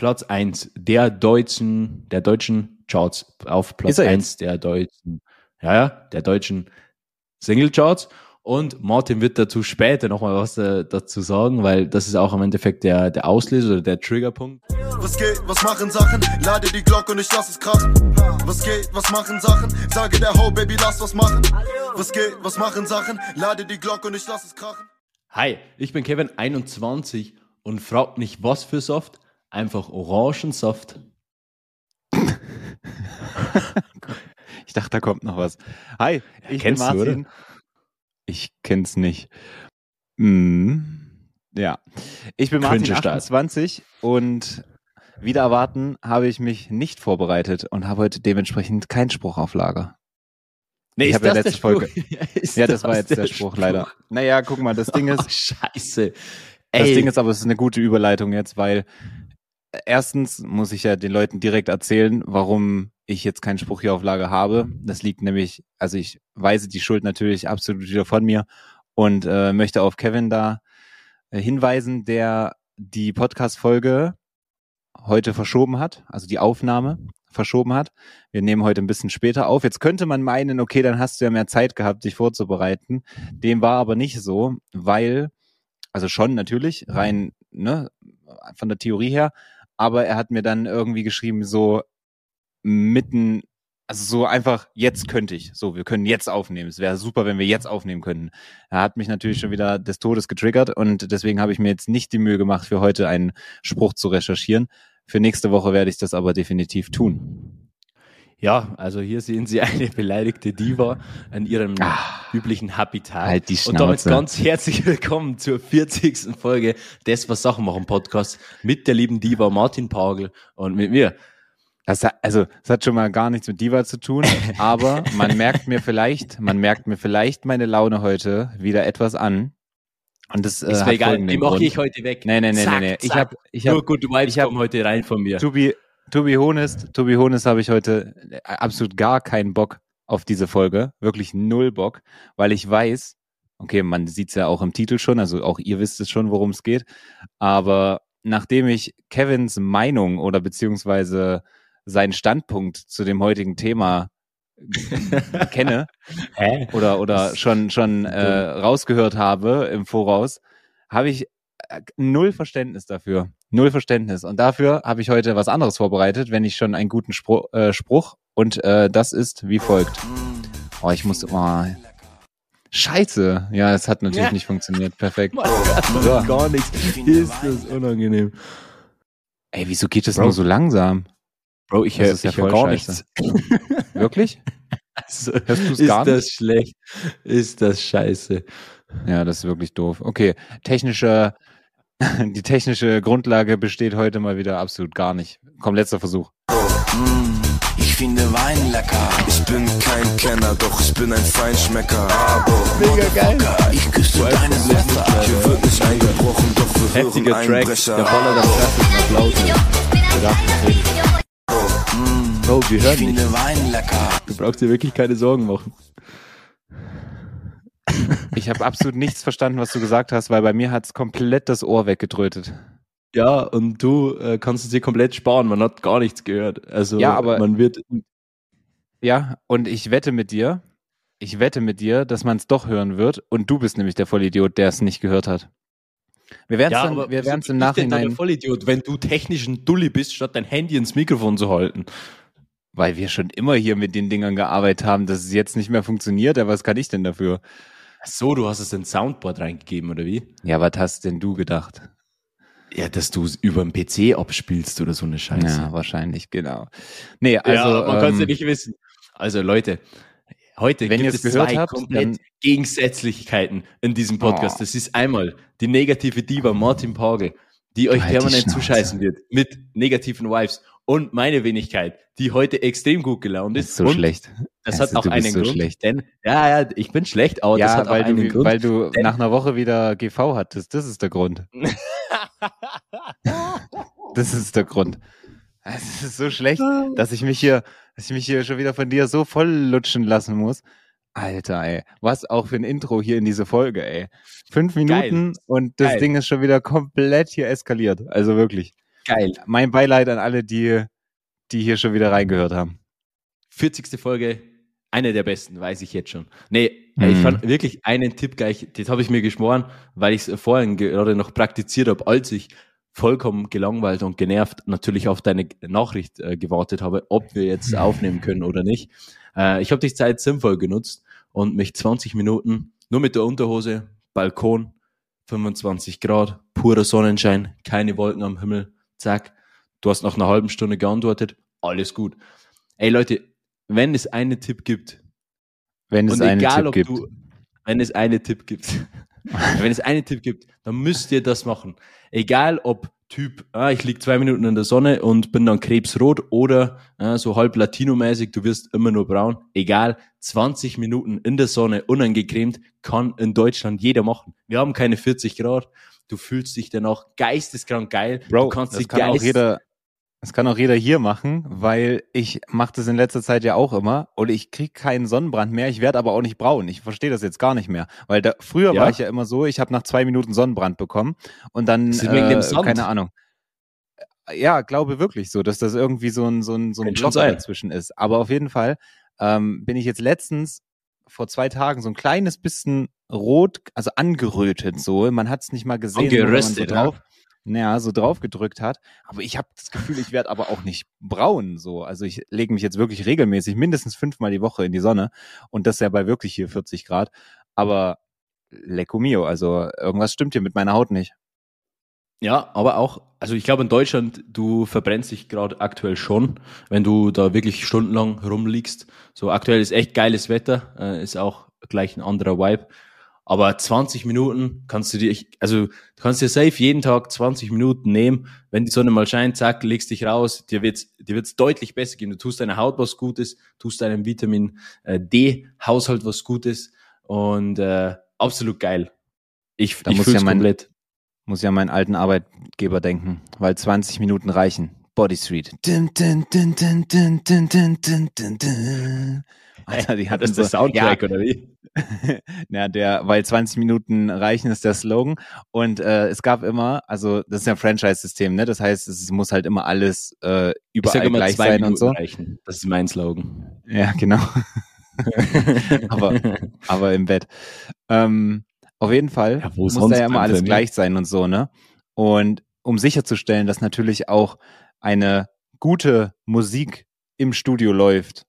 Platz 1 der deutschen, der deutschen Charts. Auf Platz 1 der deutschen, ja, ja, der deutschen Single Charts. Und Martin wird dazu später nochmal was äh, dazu sagen, weil das ist auch im Endeffekt der, der Auslöser oder der Triggerpunkt. Was geht, was machen Sachen? Lade die Glocke und ich lass es krachen. Was geht, was machen Sachen? Sage der Ho, Baby, lass was machen. Was geht, was machen Sachen? Lade die Glocke und ich lass es krachen. Hi, ich bin Kevin, 21 und fragt nicht was für Soft, einfach Orangensaft. ich dachte, da kommt noch was. Hi, ich ja, bin Martin. Du, ich kenn's nicht. Mm, ja. Ich bin Martin, 28 und wieder erwarten habe ich mich nicht vorbereitet und habe heute dementsprechend keinen Spruch auf Lager. Nee, ich habe ja letzte Folge. ja, das, das war jetzt der, der Spruch, Spruch, leider. Naja, guck mal, das Ding ist. Oh, scheiße. Das Ey. Ding ist aber, es ist eine gute Überleitung jetzt, weil erstens muss ich ja den Leuten direkt erzählen, warum ich jetzt keinen Spruch hier auf Lager habe. Das liegt nämlich, also ich weise die Schuld natürlich absolut wieder von mir und äh, möchte auf Kevin da äh, hinweisen, der die Podcast-Folge heute verschoben hat, also die Aufnahme verschoben hat. Wir nehmen heute ein bisschen später auf. Jetzt könnte man meinen, okay, dann hast du ja mehr Zeit gehabt, dich vorzubereiten. Dem war aber nicht so, weil, also schon natürlich, rein ne, von der Theorie her, aber er hat mir dann irgendwie geschrieben, so, mitten, also so einfach, jetzt könnte ich. So, wir können jetzt aufnehmen. Es wäre super, wenn wir jetzt aufnehmen könnten. Er hat mich natürlich schon wieder des Todes getriggert und deswegen habe ich mir jetzt nicht die Mühe gemacht, für heute einen Spruch zu recherchieren. Für nächste Woche werde ich das aber definitiv tun. Ja, also hier sehen Sie eine beleidigte Diva in ihrem Ach, üblichen Habitat. Halt die Schnauze. Und damit ganz herzlich willkommen zur 40. Folge des Was Sachen machen Podcast mit der lieben Diva Martin Pagel und mit mir, das, also, es hat schon mal gar nichts mit Diva zu tun, aber man merkt mir vielleicht, man merkt mir vielleicht meine Laune heute wieder etwas an. Und das äh, ist mir egal, die mache ich heute weg. Nee, zack, nee, nee. Ich habe ich hab, Nur gut, du Vibes ich hab, heute rein von mir. To be, to be honest, to be honest habe ich heute absolut gar keinen Bock auf diese Folge. Wirklich null Bock, weil ich weiß, okay, man sieht's ja auch im Titel schon, also auch ihr wisst es schon, worum es geht. Aber nachdem ich Kevins Meinung oder beziehungsweise seinen Standpunkt zu dem heutigen Thema kenne Hä? oder oder schon schon äh, rausgehört habe im Voraus, habe ich äh, null Verständnis dafür, null Verständnis und dafür habe ich heute was anderes vorbereitet, wenn ich schon einen guten Spruch, äh, Spruch und äh, das ist wie folgt. Oh, ich muss oh, Scheiße. Ja, es hat natürlich ja. nicht funktioniert. Perfekt. Mann, so. Gar nichts. Ist das unangenehm. Ey, wieso geht das Bro. nur so langsam? Bro, ich höre ja hör gar scheiße. nichts. Wirklich? Also, Hörst du's ist gar das nicht? schlecht? Ist das scheiße? Ja, das ist wirklich doof. Okay, technische, die technische Grundlage besteht heute mal wieder absolut gar nicht. Komm, letzter Versuch. Ich finde Wein lecker. Ich bin kein Kenner, doch ich bin ein Feinschmecker. Mega geil. Ich küsse deine Lippen. Hier wird nicht eingebrochen, doch wir Heftiger hören Track. Einbrecher. Der Baller der Traffic Applaus. Bro, wir hören nicht. Du brauchst dir wirklich keine Sorgen machen. Ich habe absolut nichts verstanden, was du gesagt hast, weil bei mir hat es komplett das Ohr weggedrötet. Ja, und du äh, kannst es dir komplett sparen. Man hat gar nichts gehört. Also ja, aber man wird. Ja, und ich wette mit dir, ich wette mit dir, dass man es doch hören wird. Und du bist nämlich der Vollidiot, der es nicht gehört hat. Wir werden es ja, wir werden's im Nachhinein. Der Vollidiot, wenn du technisch ein Dulli bist, statt dein Handy ins Mikrofon zu halten. Weil wir schon immer hier mit den Dingern gearbeitet haben, dass es jetzt nicht mehr funktioniert. Aber was kann ich denn dafür? Ach so, du hast es in Soundboard reingegeben, oder wie? Ja, was hast denn du gedacht? Ja, dass du es über den PC abspielst oder so eine Scheiße. Ja, wahrscheinlich, genau. Nee, also. Ja, man ähm, kann es ja nicht wissen. Also Leute, heute wenn gibt es zwei habt, komplett Gegensätzlichkeiten in diesem Podcast. Oh. Das ist einmal die negative Diva Martin Pagel, die euch halt permanent zuscheißen wird mit negativen Vibes und meine Wenigkeit, die heute extrem gut gelaunt ist. ist so und schlecht. Das also, hat auch einen so Grund. Schlecht. Denn, ja, ja, ich bin schlecht, aber ja, das hat weil auch einen du, Grund. Weil du nach einer Woche wieder GV hattest. Das ist der Grund. das ist der Grund. Es ist so schlecht, dass ich mich hier, dass ich mich hier schon wieder von dir so voll lutschen lassen muss. Alter, ey. Was auch für ein Intro hier in diese Folge, ey. Fünf Minuten Geil. und das Geil. Ding ist schon wieder komplett hier eskaliert. Also wirklich. Geil. Mein Beileid an alle, die, die hier schon wieder reingehört haben. 40. Folge, eine der besten, weiß ich jetzt schon. Nee, mhm. ich fand wirklich einen Tipp gleich, das habe ich mir geschworen, weil ich es vorhin gerade noch praktiziert habe, als ich vollkommen gelangweilt und genervt natürlich auf deine Nachricht äh, gewartet habe, ob wir jetzt aufnehmen können oder nicht. Äh, ich habe die Zeit sinnvoll genutzt und mich 20 Minuten nur mit der Unterhose, Balkon, 25 Grad, purer Sonnenschein, keine Wolken am Himmel, zack. Du hast nach einer halben Stunde geantwortet, alles gut. Ey Leute, wenn es einen Tipp gibt, wenn es einen Tipp gibt, du, wenn es einen Tipp gibt, wenn es einen Tipp gibt, dann müsst ihr das machen. Egal ob Typ, ah, ich liege zwei Minuten in der Sonne und bin dann krebsrot oder ah, so halb latinomäßig, du wirst immer nur braun. Egal, 20 Minuten in der Sonne unangecremt kann in Deutschland jeder machen. Wir haben keine 40 Grad. Du fühlst dich danach geisteskrank geil. Bro, du kannst das kann auch jeder, das kann auch jeder hier machen, weil ich mache das in letzter Zeit ja auch immer und ich krieg keinen Sonnenbrand mehr. Ich werde aber auch nicht braun. Ich verstehe das jetzt gar nicht mehr, weil da, früher ja? war ich ja immer so, ich habe nach zwei Minuten Sonnenbrand bekommen und dann äh, keine Ahnung. Ja, glaube wirklich so, dass das irgendwie so ein so ein so ein Block dazwischen ist. Aber auf jeden Fall ähm, bin ich jetzt letztens vor zwei Tagen so ein kleines bisschen rot, also angerötet so. Man hat es nicht mal gesehen, man so drauf. Ja naja, so drauf gedrückt hat. Aber ich habe das Gefühl, ich werde aber auch nicht braun so. Also ich lege mich jetzt wirklich regelmäßig mindestens fünfmal die Woche in die Sonne und das ja bei wirklich hier 40 Grad. Aber lecco mio, also irgendwas stimmt hier mit meiner Haut nicht. Ja, aber auch, also ich glaube in Deutschland, du verbrennst dich gerade aktuell schon, wenn du da wirklich stundenlang rumliegst. So aktuell ist echt geiles Wetter, äh, ist auch gleich ein anderer Vibe. Aber 20 Minuten kannst du dir, also du kannst dir safe jeden Tag 20 Minuten nehmen. Wenn die Sonne mal scheint, zack, legst dich raus, dir wird's, dir wird's deutlich besser gehen. Du tust deiner Haut was Gutes, tust deinem Vitamin äh, D-Haushalt was Gutes und äh, absolut geil. Ich, da ich muss ja mein, komplett. Muss ja meinen alten Arbeitgeber denken, weil 20 Minuten reichen. Body Street. Dun, dun, dun, Alter, die hat das so, der Soundtrack ja, oder wie? ja, der, weil 20 Minuten reichen ist der Slogan. Und äh, es gab immer, also das ist ja ein Franchise-System, ne? Das heißt, es muss halt immer alles äh, überall immer gleich sein Minuten und so. Reichen. Das ist mein Slogan. Ja, genau. aber, aber im Bett. Ähm, auf jeden Fall ja, muss da ja immer alles gleich sein und so, ne? Und um sicherzustellen, dass natürlich auch eine gute Musik im Studio läuft,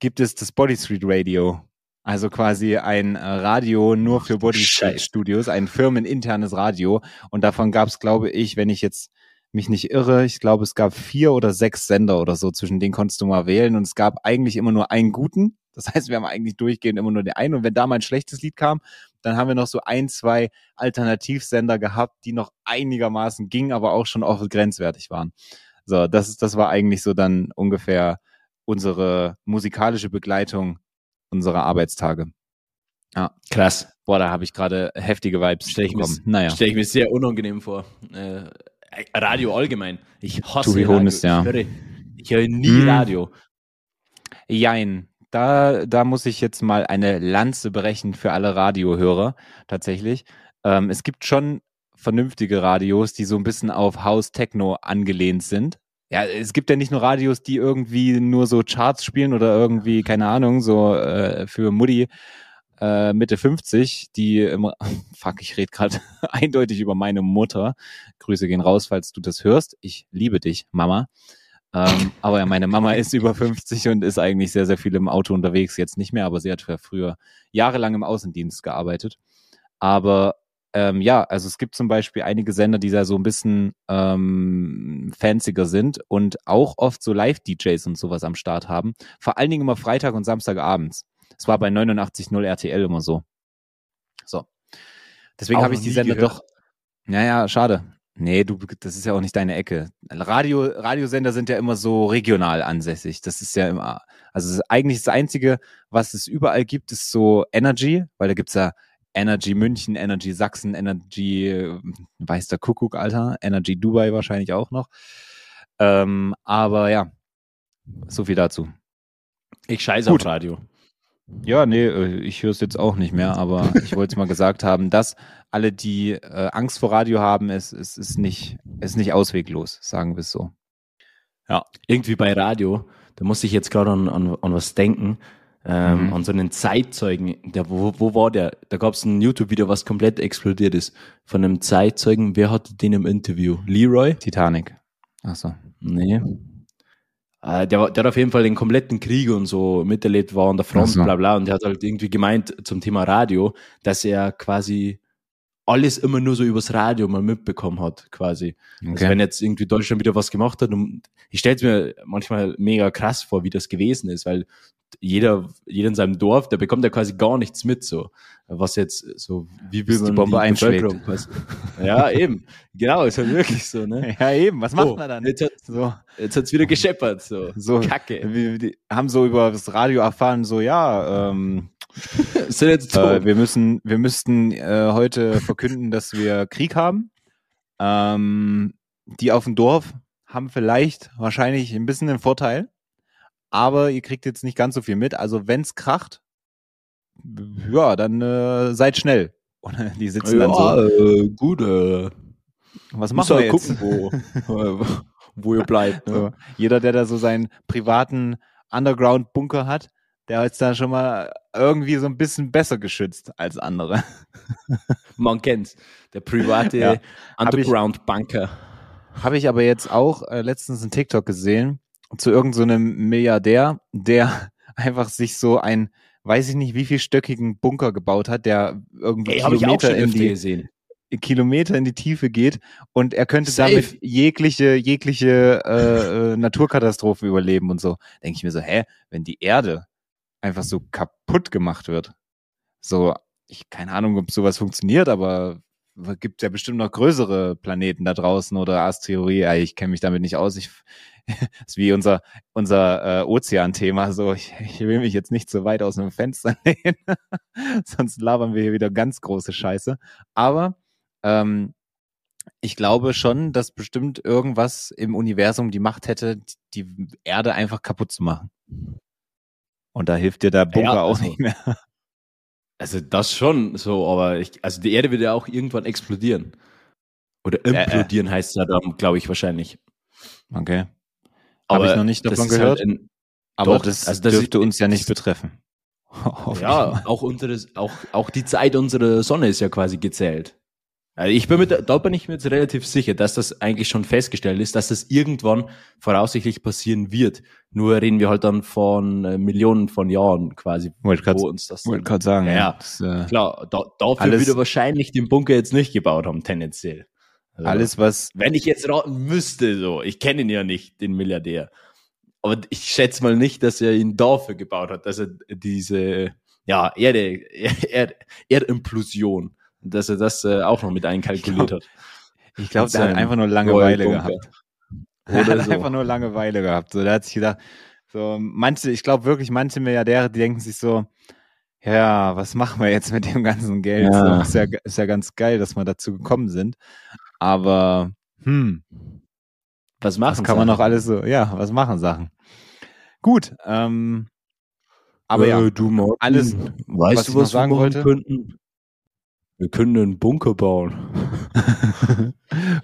gibt es das Body Street Radio. Also quasi ein äh, Radio nur für Body Street Studios, ein firmeninternes Radio. Und davon gab es, glaube ich, wenn ich jetzt mich nicht irre, ich glaube, es gab vier oder sechs Sender oder so, zwischen denen konntest du mal wählen. Und es gab eigentlich immer nur einen guten. Das heißt, wir haben eigentlich durchgehend immer nur den einen. Und wenn da mal ein schlechtes Lied kam, dann haben wir noch so ein, zwei Alternativsender gehabt, die noch einigermaßen gingen, aber auch schon oft grenzwertig waren. So, das ist, das war eigentlich so dann ungefähr unsere musikalische Begleitung unserer Arbeitstage. Ja. Krass. Boah, da habe ich gerade heftige Vibes. Stelle ich, mir, naja. stell ich mir sehr unangenehm vor. Äh, Radio allgemein. Ich hasse Radio. Honest, ja. Ich höre, ich höre nie hm. Radio. Jein. Da, da muss ich jetzt mal eine Lanze brechen für alle Radiohörer, tatsächlich. Ähm, es gibt schon vernünftige Radios, die so ein bisschen auf House Techno angelehnt sind. Ja, es gibt ja nicht nur Radios, die irgendwie nur so Charts spielen oder irgendwie, keine Ahnung, so äh, für Mutti äh, Mitte 50, die immer, fuck, ich rede gerade eindeutig über meine Mutter. Grüße gehen raus, falls du das hörst. Ich liebe dich, Mama. Ähm, aber ja, meine Mama ist über 50 und ist eigentlich sehr, sehr viel im Auto unterwegs. Jetzt nicht mehr, aber sie hat früher jahrelang im Außendienst gearbeitet. Aber ähm, ja, also es gibt zum Beispiel einige Sender, die da so ein bisschen ähm, fancier sind und auch oft so Live-DJs und sowas am Start haben. Vor allen Dingen immer Freitag und Samstagabends. Das war bei 89.0 RTL immer so. So. Deswegen habe ich die Sender gehört. doch. Naja, schade. Nee, du, das ist ja auch nicht deine Ecke. Radio, Radiosender sind ja immer so regional ansässig. Das ist ja immer, also eigentlich das Einzige, was es überall gibt, ist so Energy, weil da gibt's ja Energy München, Energy Sachsen, Energy, äh, weiß der Kuckuck, Alter, Energy Dubai wahrscheinlich auch noch. Ähm, aber ja, so viel dazu. Ich scheiße Gut. auf Radio. Ja, nee, äh, ich höre es jetzt auch nicht mehr, aber ich wollte es mal gesagt haben, dass alle, die äh, Angst vor Radio haben, es, es ist, nicht, es ist nicht ausweglos, sagen wir es so. Ja. Irgendwie bei Radio, da muss ich jetzt gerade an, an, an was denken, ähm, mhm. an so einen Zeitzeugen, der, wo, wo war der? Da gab es ein YouTube-Video, was komplett explodiert ist. Von einem Zeitzeugen, wer hatte den im Interview? Leroy? Titanic. Ach so. Nee. Äh, der, der hat auf jeden Fall den kompletten Krieg und so miterlebt, war an der Front, so. bla bla. Und der hat halt irgendwie gemeint zum Thema Radio, dass er quasi alles immer nur so übers Radio mal mitbekommen hat, quasi. Also okay. Also wenn jetzt irgendwie Deutschland wieder was gemacht hat, und ich stelle es mir manchmal mega krass vor, wie das gewesen ist, weil jeder, jeder in seinem Dorf, der bekommt ja quasi gar nichts mit, so. Was jetzt, so, wie will man die Bombe einschlägt. Ja, eben. Genau, ist halt wirklich so, ne? Ja, eben. Was macht oh, man dann? Jetzt hat, so. jetzt hat's wieder gescheppert, so. So. Kacke. Wir, wir haben so über das Radio erfahren, so, ja, ähm, sind jetzt tot. Äh, wir müssen, wir müssten äh, heute verkünden, dass wir Krieg haben. Ähm, die auf dem Dorf haben vielleicht wahrscheinlich ein bisschen den Vorteil, aber ihr kriegt jetzt nicht ganz so viel mit. Also wenn's kracht, ja, dann äh, seid schnell. Und die sitzen ja, dann so. Äh, gut, äh, was machen wir jetzt? Gucken, wo, wo ihr bleibt. Ne? So, jeder, der da so seinen privaten Underground-Bunker hat, der ist da schon mal irgendwie so ein bisschen besser geschützt als andere. Man kennt's. Der private ja, Underground-Bunker. Habe ich aber jetzt auch äh, letztens einen TikTok gesehen zu irgendeinem so Milliardär, der einfach sich so ein, weiß ich nicht, wie viel stöckigen Bunker gebaut hat, der irgendwie Ey, Kilometer in die gesehen. Kilometer in die Tiefe geht und er könnte Safe. damit jegliche jegliche äh, äh, Naturkatastrophe überleben und so. Denke ich mir so, hä, wenn die Erde einfach so kaputt gemacht wird, so ich keine Ahnung, ob sowas funktioniert, aber gibt ja bestimmt noch größere Planeten da draußen oder Asteroiden. Ich kenne mich damit nicht aus. Ich ist wie unser unser äh, Ozean-Thema. So, ich, ich will mich jetzt nicht so weit aus dem Fenster lehnen, sonst labern wir hier wieder ganz große Scheiße. Aber ähm, ich glaube schon, dass bestimmt irgendwas im Universum die Macht hätte, die Erde einfach kaputt zu machen. Und da hilft dir der Bunker ja, also, auch nicht mehr. Also das schon so, aber ich, also die Erde wird ja auch irgendwann explodieren. Oder implodieren äh, äh. heißt es ja dann, glaube ich, wahrscheinlich. Okay. Habe ich noch nicht davon halt gehört. Halt ein, aber doch, das, also das dürfte ist, uns ja nicht betreffen. ja, auch unsere, auch, auch die Zeit unserer Sonne ist ja quasi gezählt. Also ich bin mir, da bin ich mir jetzt relativ sicher, dass das eigentlich schon festgestellt ist, dass das irgendwann voraussichtlich passieren wird. Nur reden wir halt dann von äh, Millionen von Jahren quasi, wollte grad, wo uns das. Wollte gerade sagen. Ja, ja. Das, äh, klar. Da, dafür alles, würde wahrscheinlich den Bunker jetzt nicht gebaut haben, tendenziell. Also, alles was. Wenn ich jetzt raten müsste, so, ich kenne ihn ja nicht, den Milliardär. Aber ich schätze mal nicht, dass er ihn dafür gebaut hat, dass er diese, ja, Erde, Erd, Erdimplosion dass er das äh, auch noch mit einkalkuliert hat. Ich glaube, der hat einfach nur Langeweile gehabt. Er hat so. einfach nur Langeweile gehabt. So, der hat sich gedacht, so manche, ich glaube wirklich, manche Milliardäre, die denken sich so, ja, was machen wir jetzt mit dem ganzen Geld? Ja. So, ist, ja, ist ja ganz geil, dass wir dazu gekommen sind. Aber, hm, was machen was kann Sachen? man noch alles so, ja, was machen Sachen? Gut, ähm, aber äh, ja, du Martin, alles, weißt was du, was wir sagen wollte? Könnten? Wir können einen Bunker bauen.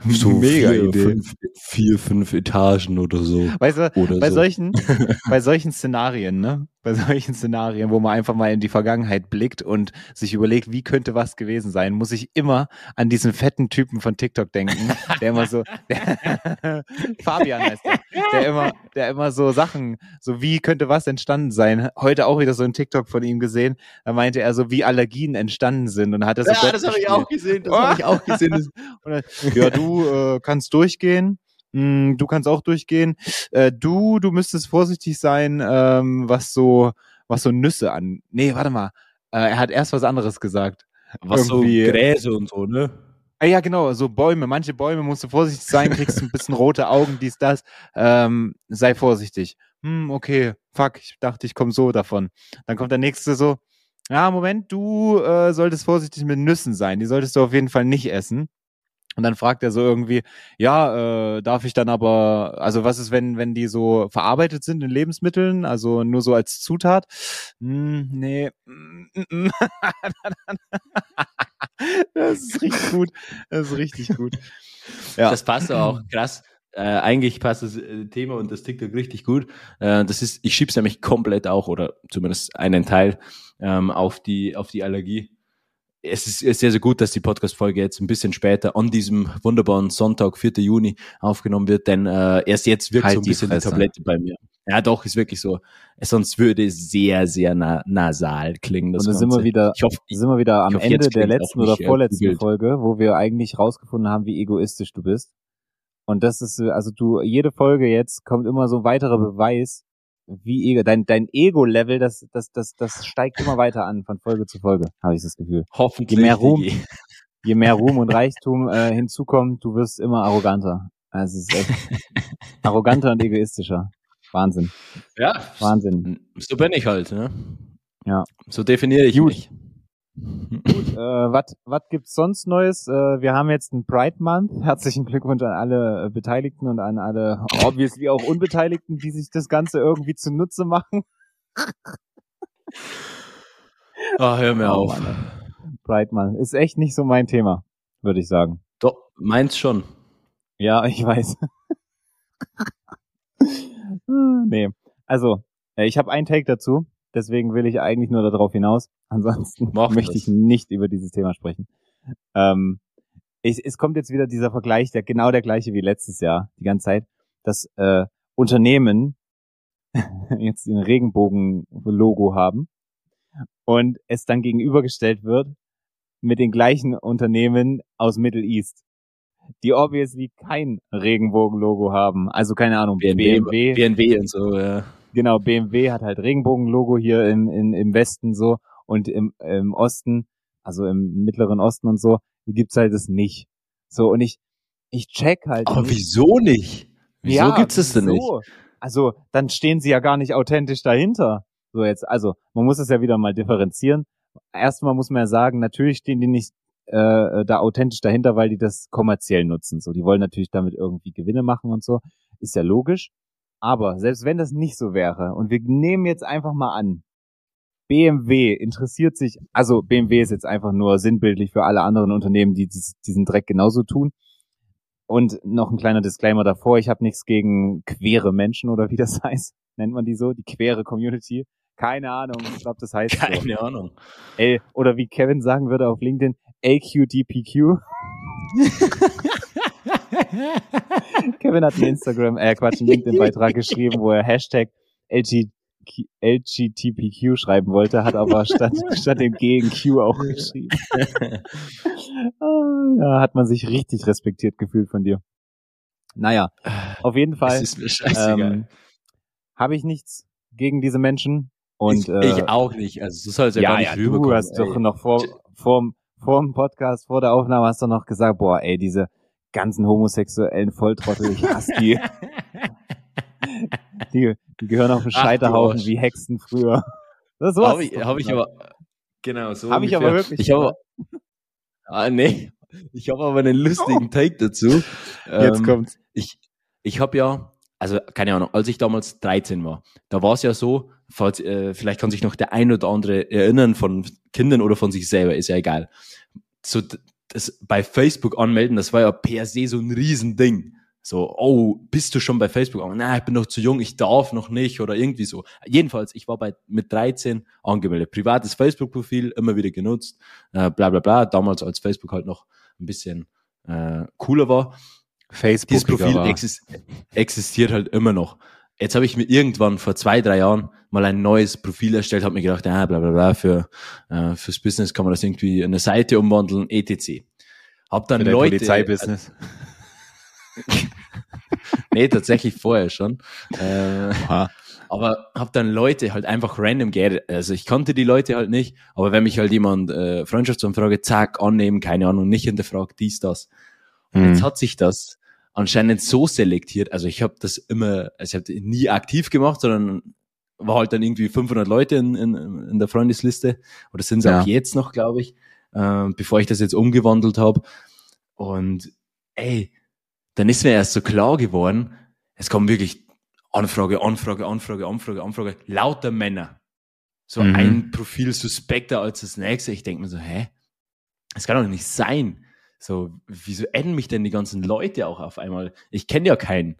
so Mega vier, Idee. Fünf, vier, fünf Etagen oder so. Weißt du, oder bei so. solchen, bei solchen Szenarien, ne? Bei solchen Szenarien, wo man einfach mal in die Vergangenheit blickt und sich überlegt, wie könnte was gewesen sein, muss ich immer an diesen fetten Typen von TikTok denken, der immer so, der, Fabian heißt der, der immer, der immer so Sachen, so wie könnte was entstanden sein. Heute auch wieder so ein TikTok von ihm gesehen, da meinte er so, wie Allergien entstanden sind und hat das so Ja, das habe ich auch gesehen, das oh. habe ich auch gesehen. ja, du äh, kannst durchgehen. Mm, du kannst auch durchgehen. Äh, du, du müsstest vorsichtig sein, ähm, was so, was so Nüsse an. Nee, warte mal. Äh, er hat erst was anderes gesagt. Was Irgendwie, so Gräser und so, ne? Ah, ja, genau, so Bäume. Manche Bäume musst du vorsichtig sein, kriegst ein bisschen rote Augen, dies, das. Ähm, sei vorsichtig. Hm, okay, fuck, ich dachte, ich komme so davon. Dann kommt der nächste so, ja, Moment, du äh, solltest vorsichtig mit Nüssen sein. Die solltest du auf jeden Fall nicht essen. Und dann fragt er so irgendwie, ja, äh, darf ich dann aber, also was ist, wenn, wenn die so verarbeitet sind in Lebensmitteln, also nur so als Zutat? Hm, nee. das ist richtig gut. Das ist richtig gut. Ja. Das passt auch krass. Äh, eigentlich passt das äh, Thema und das TikTok richtig gut. Äh, das ist, ich schieb's nämlich komplett auch oder zumindest einen Teil ähm, auf die auf die Allergie es ist sehr, sehr gut, dass die Podcast-Folge jetzt ein bisschen später an diesem wunderbaren Sonntag, 4. Juni, aufgenommen wird, denn äh, erst jetzt wirkt halt so ein bisschen die, die Tablette bei mir. Ja, doch, ist wirklich so. Sonst würde es sehr, sehr na nasal klingen. Das Und dann sind wir wieder, ich hoffe, sind wir wieder am hoffe, Ende der letzten oder äh, vorletzten äh, Folge, wo wir eigentlich rausgefunden haben, wie egoistisch du bist. Und das ist, also du, jede Folge jetzt kommt immer so ein weiterer Beweis, wie Ego, dein, dein Ego-Level, das, das, das, das steigt immer weiter an von Folge zu Folge, habe ich das Gefühl. Hoffentlich. Je mehr Ruhm, je mehr Ruhm und Reichtum äh, hinzukommt, du wirst immer arroganter. Also es ist echt arroganter und egoistischer. Wahnsinn. Ja. Wahnsinn. So bin ich halt, ne? Ja. So definiere ich Gut. mich. Gut, äh, was gibt's sonst Neues? Äh, wir haben jetzt einen Pride Month. Herzlichen Glückwunsch an alle äh, Beteiligten und an alle obviously auch Unbeteiligten, die sich das Ganze irgendwie zunutze machen. Ah, hör mir oh, auf. Mann, Pride Month ist echt nicht so mein Thema, würde ich sagen. Doch, meins schon. Ja, ich weiß. nee, also ich habe einen Take dazu. Deswegen will ich eigentlich nur darauf hinaus. Ansonsten Mach möchte ich nicht über dieses Thema sprechen. Ähm, ich, es kommt jetzt wieder dieser Vergleich, der genau der gleiche wie letztes Jahr, die ganze Zeit, dass äh, Unternehmen jetzt ein Regenbogen-Logo haben und es dann gegenübergestellt wird mit den gleichen Unternehmen aus Middle East, die obviously kein Regenbogen-Logo haben. Also keine Ahnung, BMW, BMW, BMW und so, ja. Genau, BMW hat halt Regenbogen-Logo hier in, in, im Westen so und im, im Osten, also im Mittleren Osten und so, gibt's halt das nicht. So, und ich, ich check halt. Aber nicht. wieso nicht? Wieso ja, gibt's es denn nicht? Also, dann stehen sie ja gar nicht authentisch dahinter. So jetzt, also, man muss es ja wieder mal differenzieren. Erstmal muss man ja sagen, natürlich stehen die nicht äh, da authentisch dahinter, weil die das kommerziell nutzen. So, die wollen natürlich damit irgendwie Gewinne machen und so. Ist ja logisch. Aber selbst wenn das nicht so wäre und wir nehmen jetzt einfach mal an, BMW interessiert sich, also BMW ist jetzt einfach nur sinnbildlich für alle anderen Unternehmen, die diesen Dreck genauso tun. Und noch ein kleiner Disclaimer davor, ich habe nichts gegen queere Menschen oder wie das heißt, nennt man die so, die queere Community. Keine Ahnung, ich glaube, das heißt Keine so. Ahnung. Ey, oder wie Kevin sagen würde auf LinkedIn, AQDPQ. Kevin hat einen Instagram, äh, Quatsch, einen LinkedIn-Beitrag geschrieben, wo er Hashtag LG, LGTPQ schreiben wollte, hat aber statt, statt dem G ein Q auch geschrieben. ah, ja, hat man sich richtig respektiert gefühlt von dir. Naja, auf jeden Fall ähm, habe ich nichts gegen diese Menschen. Und, ich, äh, ich auch nicht. Also so soll es ja, ja gar nicht ja, rüberkommen. Du hast ey. doch noch vor, vor, vor dem Podcast, vor der Aufnahme hast du noch gesagt, boah, ey, diese ganzen homosexuellen Volltrottel, ich hasse die. die, die gehören auf den Scheiterhaufen wie Hexen früher. Das war's. Habe ich, hab ich aber, genau, so. Habe ich aber wirklich. Ich habe, ah, nee. Ich habe aber einen lustigen oh. Take dazu. Jetzt ähm, kommt's. Ich, ich habe ja, also keine Ahnung, als ich damals 13 war, da war es ja so, falls, äh, vielleicht kann sich noch der ein oder andere erinnern von Kindern oder von sich selber, ist ja egal. So das bei Facebook anmelden, das war ja per se so ein Riesending. So, oh, bist du schon bei Facebook? Oh, na, ich bin noch zu jung, ich darf noch nicht oder irgendwie so. Jedenfalls, ich war bei mit 13 angemeldet. Privates Facebook-Profil, immer wieder genutzt, äh, bla bla bla. Damals, als Facebook halt noch ein bisschen äh, cooler war. Facebook Dieses Profil exist existiert halt immer noch. Jetzt habe ich mir irgendwann vor zwei, drei Jahren mal ein neues Profil erstellt, habe mir gedacht, ja, bla bla bla, für, äh, fürs Business kann man das irgendwie in eine Seite umwandeln, etc. Hab dann für Leute. Polizeibusiness. nee, tatsächlich vorher schon. Äh, aber hab dann Leute halt einfach random geaddet. Also ich kannte die Leute halt nicht, aber wenn mich halt jemand äh, Freundschaftsanfrage, zack, annehmen, keine Ahnung, nicht hinterfragt, dies, das. Und mhm. jetzt hat sich das anscheinend so selektiert. Also ich habe das immer, also ich habe nie aktiv gemacht, sondern war halt dann irgendwie 500 Leute in, in, in der Freundesliste oder sind es ja. auch jetzt noch, glaube ich, äh, bevor ich das jetzt umgewandelt habe. Und ey, dann ist mir erst so klar geworden, es kommen wirklich Anfrage, Anfrage, Anfrage, Anfrage, Anfrage, lauter Männer. So mhm. ein Profil suspekter als das nächste. Ich denke mir so, hä? Das kann doch nicht sein. So, wieso adden mich denn die ganzen Leute auch auf einmal? Ich kenne ja keinen.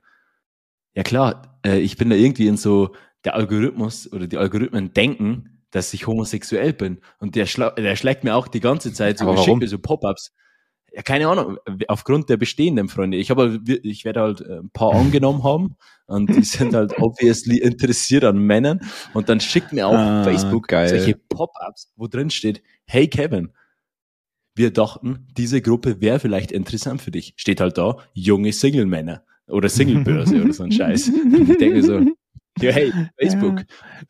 Ja klar, äh, ich bin da irgendwie in so der Algorithmus oder die Algorithmen denken, dass ich homosexuell bin. Und der, schla der schlägt mir auch die ganze Zeit so, warum? so Pop-ups. Ja, keine Ahnung, aufgrund der bestehenden Freunde. Ich habe halt, ich werde halt äh, ein paar angenommen haben und die sind halt obviously interessiert an Männern und dann schickt mir auf ah, Facebook geil. solche Pop-ups, wo drin steht, hey Kevin, wir dachten, diese Gruppe wäre vielleicht interessant für dich. Steht halt da, junge Single-Männer oder Single-Börse oder so ein Scheiß. ich denke so, ja, hey, Facebook,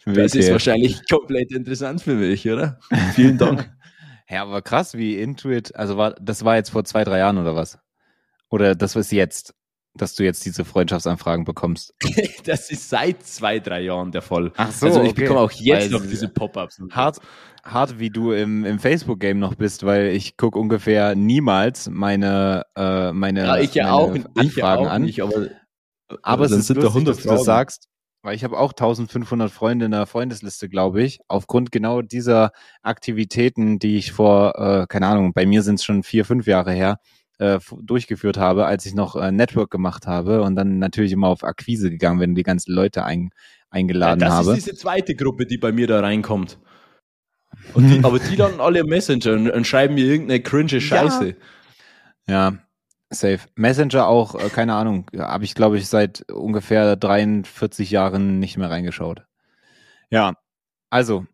ja, das ist wahrscheinlich komplett interessant für mich, oder? Vielen Dank. Ja, aber krass, wie Intuit, also war, das war jetzt vor zwei, drei Jahren oder was? Oder das ist jetzt, dass du jetzt diese Freundschaftsanfragen bekommst? das ist seit zwei, drei Jahren der Fall. Ach so, Also ich okay. bekomme auch jetzt weil noch diese Pop-Ups. Hart, hart, wie du im, im Facebook-Game noch bist, weil ich gucke ungefähr niemals meine, äh, meine, ja, ich ja meine auch, Anfragen ich ja auch an. Nicht, aber, aber es ist sind da lustig, 100 dass du das sagst, weil ich habe auch 1500 Freunde in der Freundesliste, glaube ich, aufgrund genau dieser Aktivitäten, die ich vor, äh, keine Ahnung, bei mir sind es schon vier, fünf Jahre her, äh, durchgeführt habe, als ich noch äh, Network gemacht habe und dann natürlich immer auf Akquise gegangen, wenn die ganzen Leute ein, eingeladen ja, das habe. ist diese zweite Gruppe, die bei mir da reinkommt. Und die, aber die dann alle Messenger und, und schreiben mir irgendeine cringe Scheiße. Ja, safe. Messenger auch, äh, keine Ahnung, habe ich glaube ich seit ungefähr 43 Jahren nicht mehr reingeschaut. Ja, also,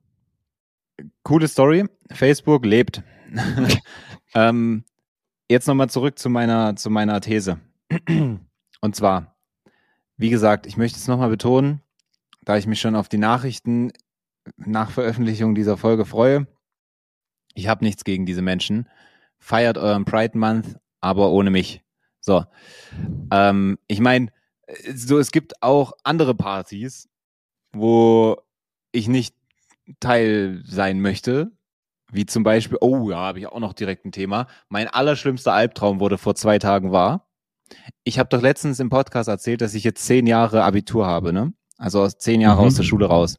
coole Story. Facebook lebt. ähm, jetzt nochmal zurück zu meiner, zu meiner These. Und zwar, wie gesagt, ich möchte es nochmal betonen, da ich mich schon auf die Nachrichten nach Veröffentlichung dieser Folge freue. Ich habe nichts gegen diese Menschen. Feiert euren Pride Month, aber ohne mich. So. Ähm, ich meine, so, es gibt auch andere Partys, wo ich nicht Teil sein möchte. Wie zum Beispiel, oh ja, habe ich auch noch direkt ein Thema. Mein allerschlimmster Albtraum wurde vor zwei Tagen wahr. Ich habe doch letztens im Podcast erzählt, dass ich jetzt zehn Jahre Abitur habe, ne? Also aus zehn Jahre Mhm. aus der Schule raus.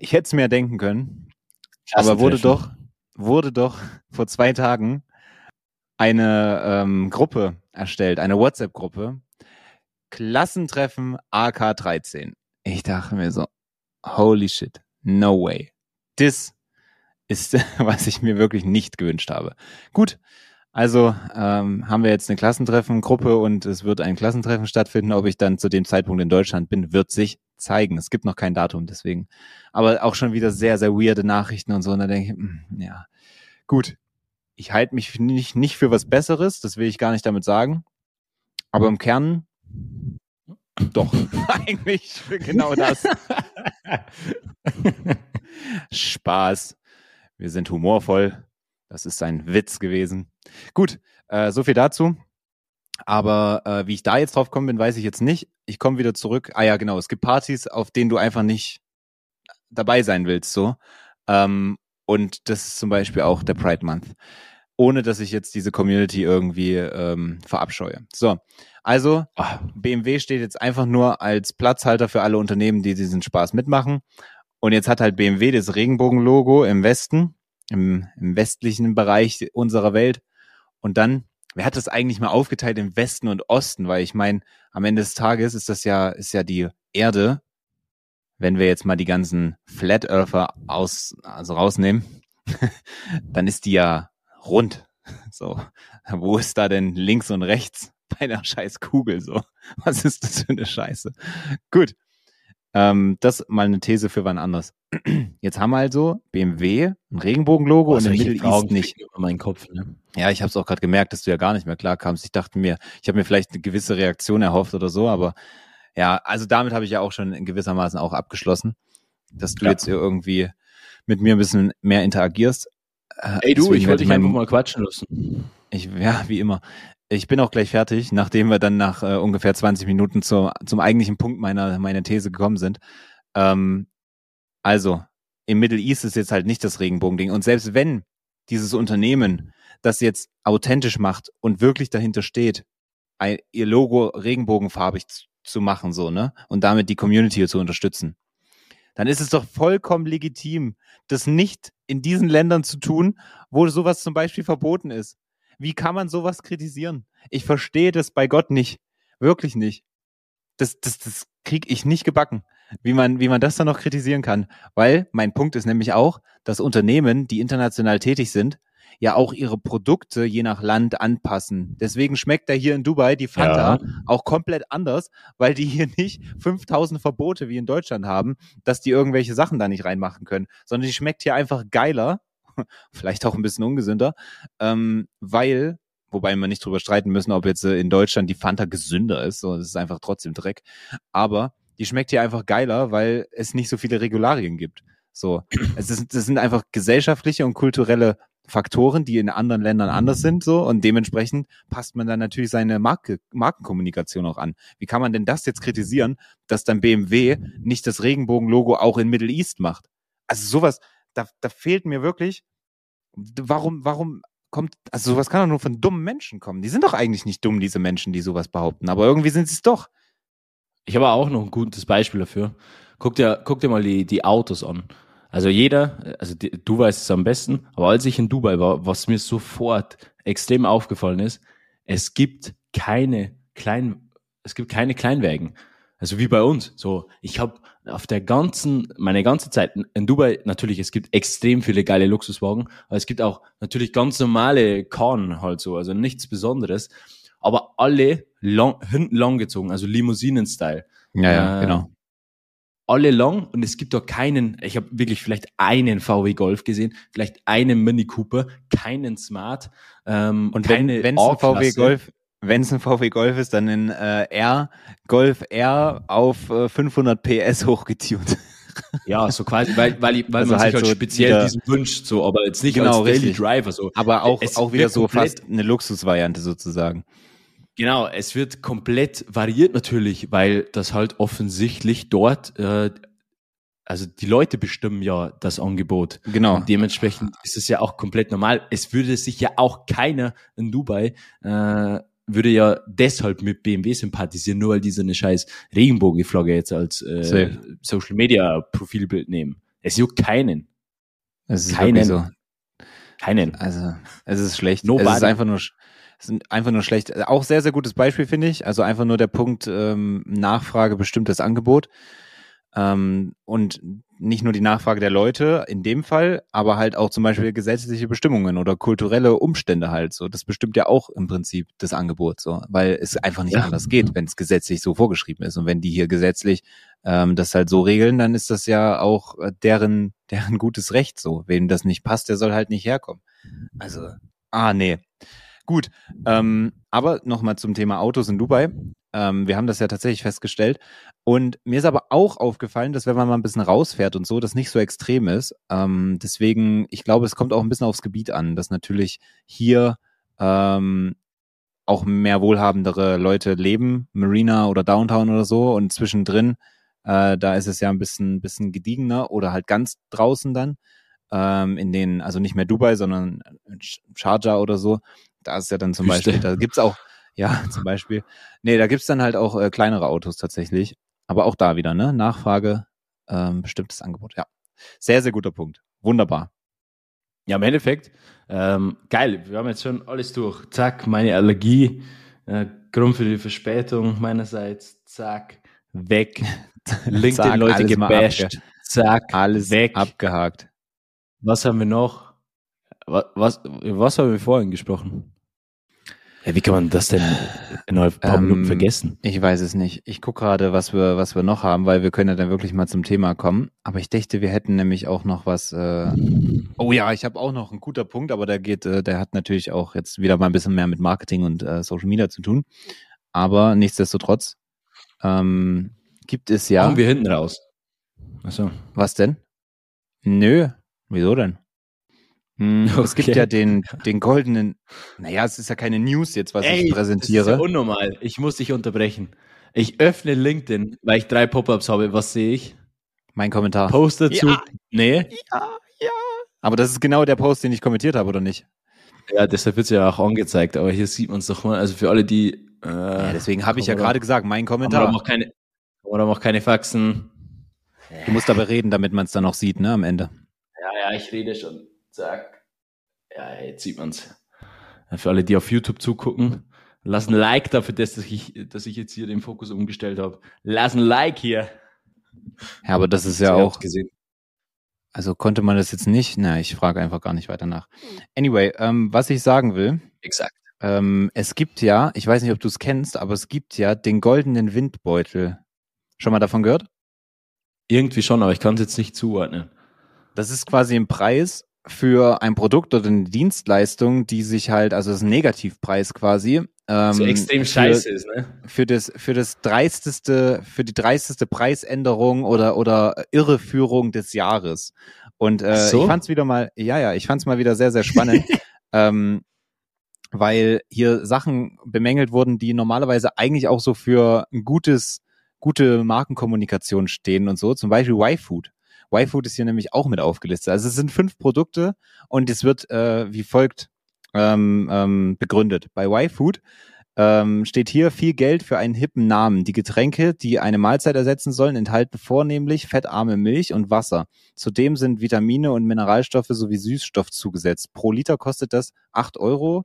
Ich hätte es mir denken können, aber wurde doch, wurde doch vor zwei Tagen eine ähm, Gruppe erstellt, eine WhatsApp-Gruppe. Klassentreffen AK13. Ich dachte mir so, holy shit, no way. Das ist, was ich mir wirklich nicht gewünscht habe. Gut, also ähm, haben wir jetzt eine Klassentreffen-Gruppe und es wird ein Klassentreffen stattfinden. Ob ich dann zu dem Zeitpunkt in Deutschland bin, wird sich zeigen. Es gibt noch kein Datum, deswegen. Aber auch schon wieder sehr, sehr weirde Nachrichten und so. Und da denke ich, hm, ja, gut. Ich halte mich nicht, nicht für was Besseres, das will ich gar nicht damit sagen. Aber im Kern doch, eigentlich für genau das. Spaß. Wir sind humorvoll. Das ist ein Witz gewesen. Gut, äh, so viel dazu. Aber äh, wie ich da jetzt drauf kommen bin, weiß ich jetzt nicht. Ich komme wieder zurück. Ah ja, genau. Es gibt Partys, auf denen du einfach nicht dabei sein willst, so. Ähm, und das ist zum Beispiel auch der Pride Month. Ohne dass ich jetzt diese Community irgendwie ähm, verabscheue. So, also Ah, BMW steht jetzt einfach nur als Platzhalter für alle Unternehmen, die diesen Spaß mitmachen. Und jetzt hat halt BMW das Regenbogen-Logo im Westen, im, im westlichen Bereich unserer Welt. Und dann, wer hat das eigentlich mal aufgeteilt im Westen und Osten? Weil ich meine, am Ende des Tages ist das ja, ist ja die Erde, wenn wir jetzt mal die ganzen Flat Earther aus, also rausnehmen, dann ist die ja rund. So, wo ist da denn links und rechts bei einer scheiß Kugel so? Was ist das für eine Scheiße? Gut. Ähm, das mal eine These für wann anders. Jetzt haben wir also BMW, ein Regenbogenlogo boah, und im solche Middle East nicht. über meinen Kopf, ne? Ja, ich habe es auch gerade gemerkt, dass du ja gar nicht mehr klar kamst. Ich dachte mir, ich habe mir vielleicht eine gewisse Reaktion erhofft oder so, aber ja, also damit habe ich ja auch schon in gewissermaßen auch abgeschlossen, dass du Ja. jetzt hier irgendwie mit mir ein bisschen mehr interagierst. Äh, Ey du, deswegen ich wollte dich einfach mal quatschen lassen. ich, ja, wie immer. Ich bin auch gleich fertig, nachdem wir dann nach äh, ungefähr 20 Minuten zur, zum eigentlichen Punkt meiner, meiner These gekommen sind. Ähm, also, im Middle East ist jetzt halt nicht das Regenbogending. Und selbst wenn dieses Unternehmen das jetzt authentisch macht und wirklich dahinter steht, ein, ihr Logo regenbogenfarbig zu, zu machen, so, ne? Und damit die Community zu unterstützen. Dann ist es doch vollkommen legitim, das nicht in diesen Ländern zu tun, wo sowas zum Beispiel verboten ist. Wie kann man sowas kritisieren? Ich verstehe das bei Gott nicht. Wirklich nicht. Das, das, das krieg ich nicht gebacken, wie man, wie man das dann noch kritisieren kann. Weil mein Punkt ist nämlich auch, dass Unternehmen, die international tätig sind, ja auch ihre Produkte je nach Land anpassen. Deswegen schmeckt da hier in Dubai die Fanta ja. auch komplett anders, weil die hier nicht 5000 Verbote wie in Deutschland haben, dass die irgendwelche Sachen da nicht reinmachen können, sondern die schmeckt hier einfach geiler, vielleicht auch ein bisschen ungesünder, ähm, weil wobei wir nicht drüber streiten müssen, ob jetzt äh, in Deutschland die Fanta gesünder ist, so, das ist einfach trotzdem Dreck, aber die schmeckt hier einfach geiler, weil es nicht so viele Regularien gibt. So, es ist, das sind einfach gesellschaftliche und kulturelle Faktoren, die in anderen Ländern anders sind, so und dementsprechend passt man dann natürlich seine Marke, Markenkommunikation auch an. Wie kann man denn das jetzt kritisieren, dass dann BMW nicht das Regenbogenlogo auch in Middle East macht? Also sowas, da, da fehlt mir wirklich, warum, warum kommt, also sowas kann doch nur von dummen Menschen kommen. Die sind doch eigentlich nicht dumm, diese Menschen, die sowas behaupten, aber irgendwie sind sie es doch. Ich habe auch noch ein gutes Beispiel dafür. Guck dir, guck dir mal die, die Autos an. Also jeder, also die, du weißt es am besten, aber als ich in Dubai war, was mir sofort extrem aufgefallen ist, es gibt keine kleinen, es gibt keine Kleinwägen. Also wie bei uns. So, ich habe auf der ganzen, meine ganze Zeit in Dubai natürlich, es gibt extrem viele geile Luxuswagen, aber es gibt auch natürlich ganz normale Korn halt so, also nichts Besonderes, aber alle lang, hinten lang gezogen, also Limousinen-Style. Ja, ja, äh, genau alle lang und es gibt doch keinen, ich habe wirklich vielleicht einen VW Golf gesehen, vielleicht einen Mini Cooper, keinen Smart ähm, und keine wenn es ein VW Golf wenn es ein VW Golf ist, dann in äh, R Golf R auf äh, 500 PS hochgetunt. Ja, so quasi, weil, weil, weil also man halt sich halt so speziell wieder, diesen wünscht, so, aber jetzt nicht genau, als Daily richtig. Driver so. Aber auch, es auch wieder so fast eine Luxusvariante sozusagen. Genau, es wird komplett variiert natürlich, weil das halt offensichtlich dort, äh, also die Leute bestimmen ja das Angebot. Genau. Und dementsprechend ist es ja auch komplett normal. Es würde sich ja auch keiner in Dubai äh, würde ja deshalb mit BMW sympathisieren, nur weil die so eine scheiß Regenbogenflagge jetzt als äh, Social Media Profilbild nehmen. Es juckt keinen. Es ist keinen. So. Keinen. Also, es ist schlecht. Nobody. Es ist einfach nur, sind einfach nur schlecht. Auch sehr, sehr gutes Beispiel, finde ich. Also einfach nur der Punkt ähm, Nachfrage, bestimmtes Angebot. Ähm, und nicht nur die Nachfrage der Leute in dem Fall, aber halt auch zum Beispiel gesetzliche Bestimmungen oder kulturelle Umstände halt so. Das bestimmt ja auch im Prinzip das Angebot so, weil es einfach nicht ja. anders geht, wenn es gesetzlich so vorgeschrieben ist. Und wenn die hier gesetzlich ähm, das halt so regeln, dann ist das ja auch äh, deren, deren gutes Recht so. Wem das nicht passt, der soll halt nicht herkommen. Also, ah nee, Gut, ähm, aber nochmal zum Thema Autos in Dubai. Ähm, wir haben das ja tatsächlich festgestellt. Und mir ist aber auch aufgefallen, dass wenn man mal ein bisschen rausfährt und so, das nicht so extrem ist. Ähm, deswegen, ich glaube, es kommt auch ein bisschen aufs Gebiet an, dass natürlich hier ähm, auch mehr wohlhabendere Leute leben, Marina oder Downtown oder so. Und zwischendrin, äh, da ist es ja ein bisschen, bisschen gediegener oder halt ganz draußen dann. Ähm, in den, also nicht mehr Dubai, sondern Sharjah oder so. Da ist ja dann zum Wüste. Beispiel, da gibt's auch, ja, zum Beispiel. Nee, da gibt's dann halt auch äh, kleinere Autos tatsächlich. Aber auch da wieder, ne? Nachfrage, ähm, bestimmtes Angebot. Ja. Sehr, sehr guter Punkt. Wunderbar. Ja, im Endeffekt, ähm, geil, wir haben jetzt schon alles durch. Zack, meine Allergie, äh, Grund für die Verspätung meinerseits, zack, weg. LinkedIn-Leute gebasht, zack, alles weg. abgehakt. Was haben wir noch? Was, was, was haben wir vorhin gesprochen? Ja, wie kann man das denn in ein paar ähm, Minuten vergessen? Ich weiß es nicht. Ich gucke gerade, was wir, was wir noch haben, weil wir können ja dann wirklich mal zum Thema kommen. Aber ich dachte, wir hätten nämlich auch noch was. Äh oh ja, ich habe auch noch einen guter Punkt, aber der geht, äh, der hat natürlich auch jetzt wieder mal ein bisschen mehr mit Marketing und äh, Social Media zu tun. Aber nichtsdestotrotz ähm, gibt es ja. Kommen wir hinten raus. Achso. Was denn? Nö. Wieso denn? Hm, okay. Es gibt ja den, den goldenen, naja, es ist ja keine News jetzt, was Ey, ich präsentiere. Das ist ja unnormal. Ich muss dich unterbrechen. Ich öffne LinkedIn, weil ich drei Pop-ups habe. Was sehe ich? Mein Kommentar. Post dazu. Ja. Nee. Ja, ja. Aber das ist genau der Post, den ich kommentiert habe, oder nicht? Ja, deshalb wird es ja auch angezeigt, aber hier sieht man es doch mal. Also für alle, die. Äh, ja, deswegen habe ich ja gerade gesagt, mein Kommentar. Oder auch keine, oder auch keine Faxen. Du musst aber reden, damit man es dann noch sieht, ne, am Ende. Ja, ja, ich rede schon. Zack. Ja, jetzt sieht man es. Für alle, die auf YouTube zugucken, lass ein Like dafür, dass ich, dass ich jetzt hier den Fokus umgestellt habe. Lass ein Like hier. Ja, aber das ist ja auch. Gesehen. Also konnte man das jetzt nicht? Na, ich frage einfach gar nicht weiter nach. Anyway, ähm, was ich sagen will. Exakt. Ähm, es gibt ja, ich weiß nicht, ob du es kennst, aber es gibt ja den goldenen Windbeutel. Schon mal davon gehört? Irgendwie schon, aber ich kann es jetzt nicht zuordnen. Das ist quasi ein Preis für ein Produkt oder eine Dienstleistung, die sich halt, also das ist ein Negativpreis quasi. Ähm, so extrem für, scheiße ist, ne? Für das, für das dreisteste, für die dreisteste Preisänderung oder, oder Irreführung des Jahres. Und äh, so? ich fand's wieder mal, ja, ja, ich fand's mal wieder sehr, sehr spannend. ähm, weil hier Sachen bemängelt wurden, die normalerweise eigentlich auch so für ein gutes, gute Markenkommunikation stehen und so. Zum Beispiel Y-Food. Y-Food ist hier nämlich auch mit aufgelistet. Also es sind fünf Produkte und es wird äh, wie folgt ähm, ähm, begründet. Bei Y-Food ähm, steht hier viel Geld für einen hippen Namen. Die Getränke, die eine Mahlzeit ersetzen sollen, enthalten vornehmlich fettarme Milch und Wasser. Zudem sind Vitamine und Mineralstoffe sowie Süßstoff zugesetzt. Pro Liter kostet das acht Euro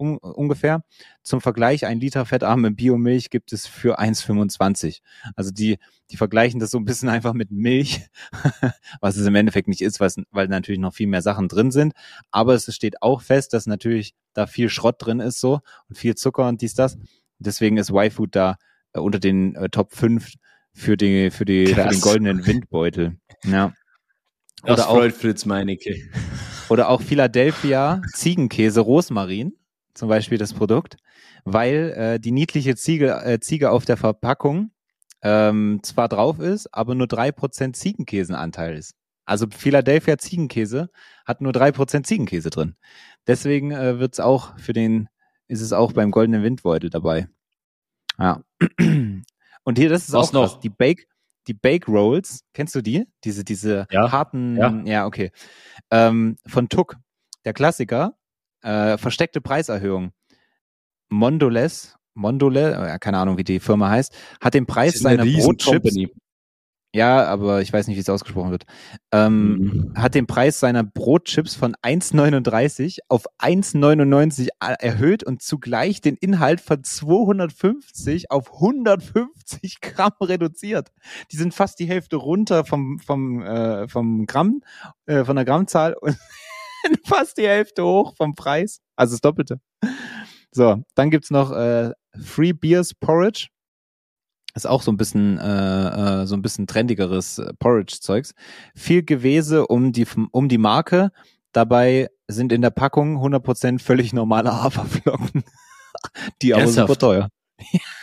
um, ungefähr. Zum Vergleich, ein Liter fettarme Biomilch gibt es für 1,25. Also die, die vergleichen das so ein bisschen einfach mit Milch, was es im Endeffekt nicht ist, weil, weil natürlich noch viel mehr Sachen drin sind. Aber es steht auch fest, dass natürlich da viel Schrott drin ist so und viel Zucker und dies, das. Deswegen ist Y-Food da äh, unter den äh, Top 5 für, die, für, die, für den goldenen Windbeutel. Ja. Oder das freut auch, Fritz Meinecke. Oder auch Philadelphia Ziegenkäse Rosmarin zum Beispiel das Produkt, weil äh, die niedliche Ziege, äh, Ziege auf der Verpackung ähm, zwar drauf ist, aber nur drei Prozent Ziegenkäsenanteil ist. Also Philadelphia Ziegenkäse hat nur drei Prozent Ziegenkäse drin. Deswegen äh, wird es auch für den, ist es auch beim goldenen Windbeutel dabei. Ja. Und hier, das ist Was auch noch. Was, die Bake, die Bake Rolls, kennst du die? Diese, diese ja. harten, ja, ja okay. Ähm, von Tuck, der Klassiker, äh, versteckte Preiserhöhung. Mondoles, Mondole, äh, keine Ahnung, wie die Firma heißt, hat den Preis seiner Brotchips. Ja, aber ich weiß nicht, wie es ausgesprochen wird. Ähm, mhm. Hat den Preis seiner Brotchips von 1,39 auf 1,99 erhöht und zugleich den Inhalt von 250 auf 150 Gramm reduziert. Die sind fast die Hälfte runter vom, vom, äh, vom Gramm, äh, von der Grammzahl und fast die Hälfte hoch vom Preis. Also das Doppelte. So, dann gibt's noch äh, Free Beers Porridge. Ist auch so ein bisschen äh, äh, so ein bisschen trendigeres äh, Porridge-Zeugs. Viel Gewese um die um die Marke. Dabei sind in der Packung 100% völlig normale Haferflocken. die aber super teuer.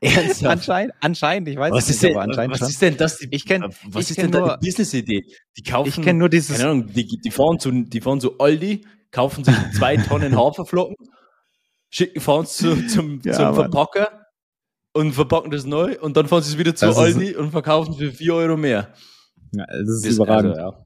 Ernsthaft? Anscheinend, anscheinend, ich weiß was nicht, denn, aber anscheinend was schon. ist denn das? Ich kenne, was ist denn nur, Business-Idee? Die kaufen, ich kenne nur dieses, keine Ahnung, die, die fahren zu, die fahren zu Aldi, kaufen sich zwei Tonnen Haferflocken, schicken, fahren zu, zum, ja, zum Verpacker und verpacken das neu und dann fahren sie es wieder zu das Aldi und verkaufen es für vier Euro mehr. Ja, das ist das, überragend. Also, ja.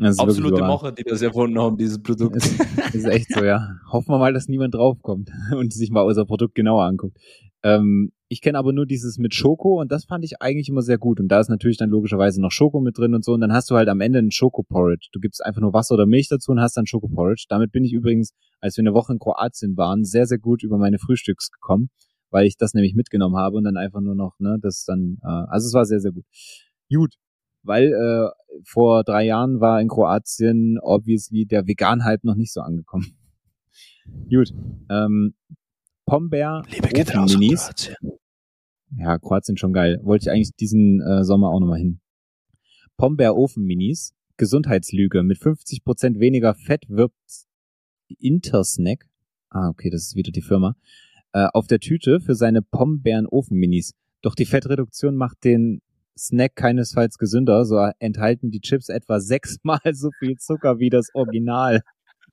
Das ist Absolute Macher, die das erfunden haben, dieses Produkt. Das, das ist echt so, ja. Hoffen wir mal, dass niemand draufkommt und sich mal unser Produkt genauer anguckt. Ähm, ich kenne aber nur dieses mit Schoko und das fand ich eigentlich immer sehr gut. Und da ist natürlich dann logischerweise noch Schoko mit drin und so. Und dann hast du halt am Ende einen Schoko-Porridge. Du gibst einfach nur Wasser oder Milch dazu und hast dann Schoko-Porridge. Damit bin ich übrigens, als wir eine Woche in Kroatien waren, sehr, sehr gut über meine Frühstücks gekommen, weil ich das nämlich mitgenommen habe und dann einfach nur noch, ne, das dann, äh, also es war sehr, sehr gut. Gut, weil äh, vor drei Jahren war in Kroatien obviously der Vegan-Hype noch nicht so angekommen. Gut, ähm, Pombeer Minis. Ja, Kroatien schon geil. Wollte ich eigentlich diesen äh, Sommer auch nochmal hin. Pombeer Ofen Minis. Gesundheitslüge. Mit 50% weniger Fett wirbt Intersnack. Ah, okay, das ist wieder die Firma. Äh, auf der Tüte für seine Pombeeren Ofen Minis. Doch die Fettreduktion macht den Snack keinesfalls gesünder. So enthalten die Chips etwa sechsmal so viel Zucker wie das Original.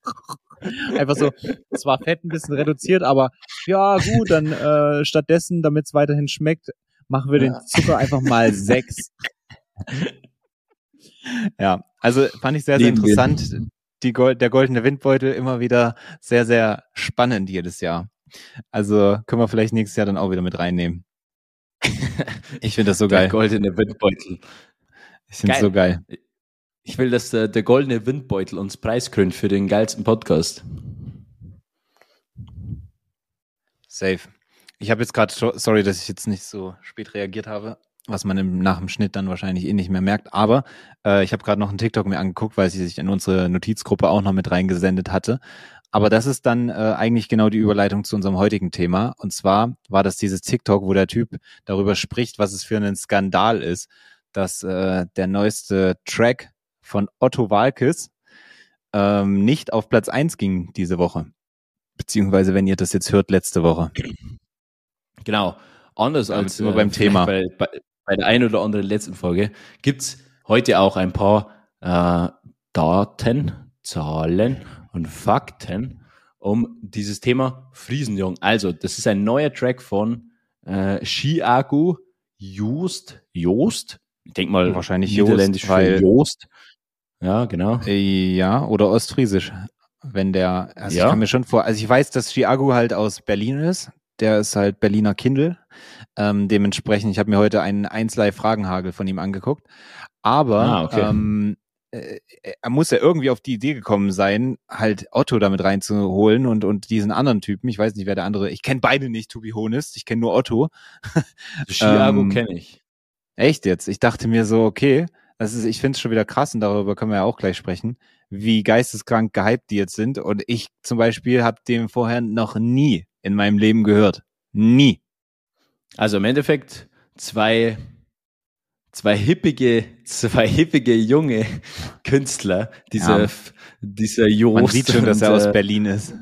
Einfach so, zwar Fett ein bisschen reduziert, aber ja gut, dann äh, stattdessen, damit es weiterhin schmeckt, machen wir den Zucker einfach mal sechs. Ja, also fand ich sehr, sehr interessant. Die Gold, der goldene Windbeutel immer wieder sehr, sehr spannend jedes Jahr. Also können wir vielleicht nächstes Jahr dann auch wieder mit reinnehmen. Ich finde das so geil. Der goldene Windbeutel. Ich finde es so geil. Ich will, dass der, der goldene Windbeutel uns preiskrönt für den geilsten Podcast. Safe. Ich habe jetzt gerade, sorry, dass ich jetzt nicht so spät reagiert habe, was man im, nach dem Schnitt dann wahrscheinlich eh nicht mehr merkt. Aber äh, ich habe gerade noch einen TikTok mir angeguckt, weil sie sich in unsere Notizgruppe auch noch mit reingesendet hatte. Aber das ist dann äh, eigentlich genau die Überleitung zu unserem heutigen Thema. Und zwar war das dieses TikTok, wo der Typ darüber spricht, was es für ein Skandal ist, dass äh, der neueste Track von Otto Walkes ähm, nicht auf Platz eins ging diese Woche. Beziehungsweise, wenn ihr das jetzt hört, letzte Woche. Genau. Anders als immer beim äh, Thema. Bei, bei, bei, der einen oder anderen letzten Folge gibt's heute auch ein paar äh, Daten, Zahlen und Fakten um dieses Thema Friesenjung. Also, das ist ein neuer Track von äh, Chiago Joost. Joost? Ich denke mal, wahrscheinlich Niederländisch Joost, weil Joost. Ja, genau. Äh, ja, oder Ostfriesisch. Wenn der, also ja. ich kann mir schon vor, also ich weiß, dass Chiago halt aus Berlin ist. Der ist halt Berliner Kindle. Ähm, dementsprechend, ich habe mir heute einen 1 von ihm angeguckt. Aber ah, okay. ähm, äh, er muss ja irgendwie auf die Idee gekommen sein, halt Otto damit reinzuholen und, und diesen anderen Typen. Ich weiß nicht, wer der andere, ich kenne beide nicht, to be honest. Ich kenne nur Otto. Chiago ähm, kenne ich. Echt jetzt? Ich dachte mir so, okay, das ist, ich finde es schon wieder krass und darüber können wir ja auch gleich sprechen, wie geisteskrank gehypt die jetzt sind. Und ich zum Beispiel habe dem vorher noch nie in meinem Leben gehört. Nie. Also im Endeffekt zwei zwei hippige, zwei hippige junge Künstler, dieser, ja. dieser Jost. Man sieht schon, dass er aus äh, Berlin ist.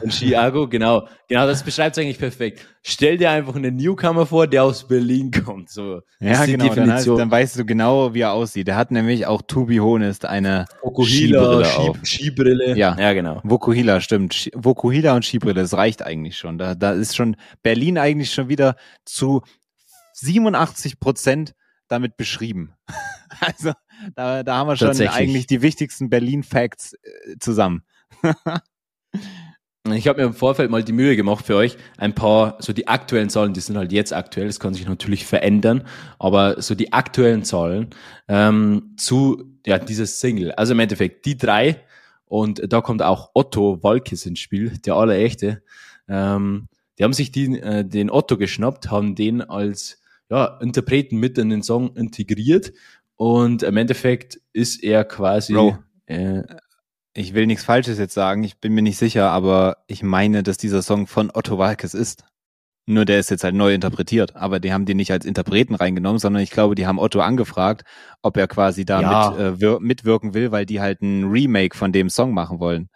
Und Chiago, genau. Genau, das beschreibt es eigentlich perfekt. Stell dir einfach einen Newcomer vor, der aus Berlin kommt. So, ja, genau. Dann, heißt, dann, weißt du genau, wie er aussieht. Der hat nämlich auch Tubi Honest eine Vokuhila, Skibrille, Skibrille. Ja, ja, genau. Vokuhila, stimmt. Vokuhila und Skibrille, das reicht eigentlich schon. Da, da ist schon Berlin eigentlich schon wieder zu 87 Prozent damit beschrieben. also da, da haben wir schon eigentlich die wichtigsten Berlin-Facts äh, zusammen. ich habe mir im Vorfeld mal die Mühe gemacht für euch, ein paar, so die aktuellen Zahlen, die sind halt jetzt aktuell, das kann sich natürlich verändern, aber so die aktuellen Zahlen ähm, zu ja, dieses Single. Also im Endeffekt die drei und da kommt auch Otto Walkes ins Spiel, der allerechte. Ähm, die haben sich die, äh, den Otto geschnappt, haben den als ja, Interpreten mit in den Song integriert und im Endeffekt ist er quasi. Bro, äh, ich will nichts Falsches jetzt sagen, ich bin mir nicht sicher, aber ich meine, dass dieser Song von Otto Walkes ist. Nur der ist jetzt halt neu interpretiert, aber die haben die nicht als Interpreten reingenommen, sondern ich glaube, die haben Otto angefragt, ob er quasi da ja. mit, äh, mitwirken will, weil die halt ein Remake von dem Song machen wollen.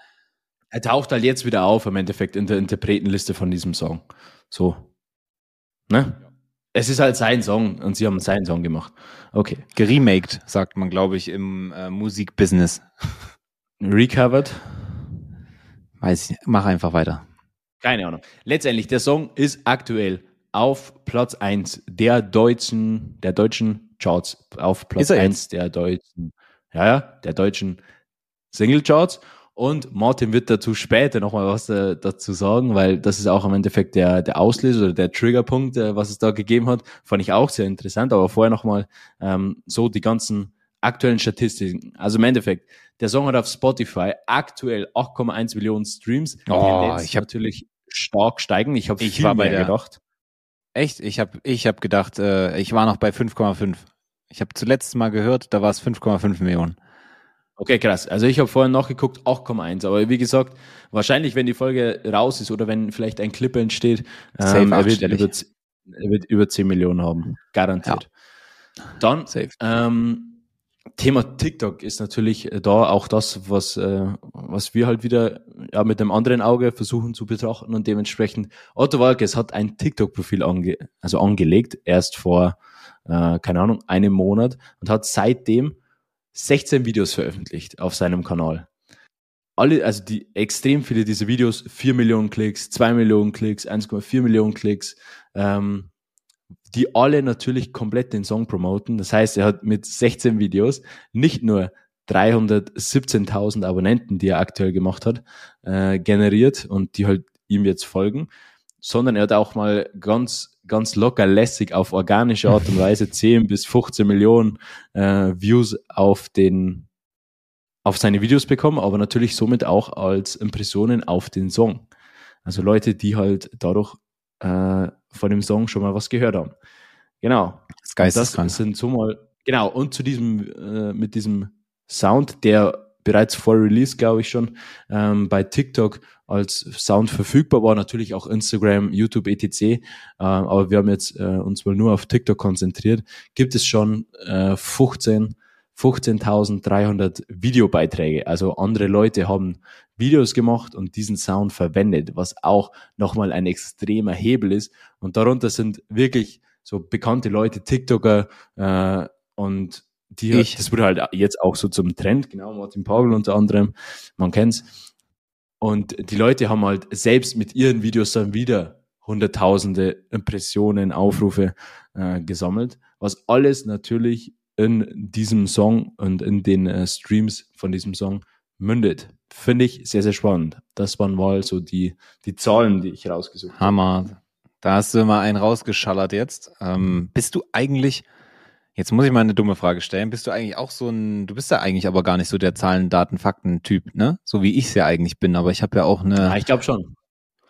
Er taucht halt jetzt wieder auf im Endeffekt in der Interpretenliste von diesem Song. So. Ne? Es ist halt sein Song und sie haben seinen Song gemacht. Okay. Geremaked, sagt man, glaube ich, im äh, Musikbusiness. Recovered? Weiß ich nicht. Mach einfach weiter. Keine Ahnung. Letztendlich, der Song ist aktuell auf Platz 1 der deutschen, der deutschen Charts. Auf Platz 1 der deutschen, ja, ja, der deutschen Single Charts. Und Martin wird dazu später nochmal was äh, dazu sagen, weil das ist auch im Endeffekt der, der Auslöser oder der Triggerpunkt, äh, was es da gegeben hat. Fand ich auch sehr interessant, aber vorher nochmal ähm, so die ganzen aktuellen Statistiken. Also im Endeffekt, der Song hat auf Spotify aktuell 8,1 Millionen Streams. Oh, ich habe natürlich stark steigen. Ich habe viel war mehr der, gedacht. Echt? Ich habe ich hab gedacht, äh, ich war noch bei 5,5. Ich habe zuletzt mal gehört, da war es 5,5 Millionen. Okay, krass. Also ich habe vorhin nachgeguckt, 8,1. Aber wie gesagt, wahrscheinlich, wenn die Folge raus ist oder wenn vielleicht ein Clip entsteht, ähm, er, wird über, er wird über 10 Millionen haben. Garantiert. Ja. Dann. Ähm, Thema TikTok ist natürlich da auch das, was, äh, was wir halt wieder ja, mit einem anderen Auge versuchen zu betrachten und dementsprechend Otto Walkes hat ein TikTok-Profil ange also angelegt, erst vor, äh, keine Ahnung, einem Monat und hat seitdem 16 Videos veröffentlicht auf seinem Kanal. Alle, also die extrem viele dieser Videos, 4 Millionen Klicks, 2 Millionen Klicks, 1,4 Millionen Klicks, ähm, die alle natürlich komplett den Song promoten. Das heißt, er hat mit 16 Videos nicht nur 317.000 Abonnenten, die er aktuell gemacht hat, äh, generiert und die halt ihm jetzt folgen, sondern er hat auch mal ganz, ganz locker lässig auf organische Art und Weise 10 bis 15 Millionen äh, Views auf den auf seine Videos bekommen, aber natürlich somit auch als Impressionen auf den Song. Also Leute, die halt dadurch äh, von dem Song schon mal was gehört haben. Genau. Das, das sind so mal, genau, und zu diesem, äh, mit diesem Sound, der bereits vor Release, glaube ich schon, ähm, bei TikTok als Sound verfügbar war, natürlich auch Instagram, YouTube, etc. Äh, aber wir haben jetzt äh, uns mal nur auf TikTok konzentriert, gibt es schon äh, 15 15.300 Videobeiträge. Also andere Leute haben Videos gemacht und diesen Sound verwendet, was auch nochmal ein extremer Hebel ist. Und darunter sind wirklich so bekannte Leute, TikToker äh, und die, ich. das wurde halt jetzt auch so zum Trend, genau, Martin Pagel unter anderem, man kennt's. Und die Leute haben halt selbst mit ihren Videos dann wieder hunderttausende Impressionen, Aufrufe äh, gesammelt, was alles natürlich in diesem Song und in den äh, Streams von diesem Song mündet. Finde ich sehr, sehr spannend. Das waren mal so die, die Zahlen, die ich rausgesucht habe. Hammer. Da hast du mal einen rausgeschallert jetzt. Ähm, bist du eigentlich, jetzt muss ich mal eine dumme Frage stellen, bist du eigentlich auch so ein, du bist ja eigentlich aber gar nicht so der Zahlen, Daten, Fakten-Typ, ne? So wie ich es ja eigentlich bin, aber ich habe ja auch eine. Ja, ich glaube schon.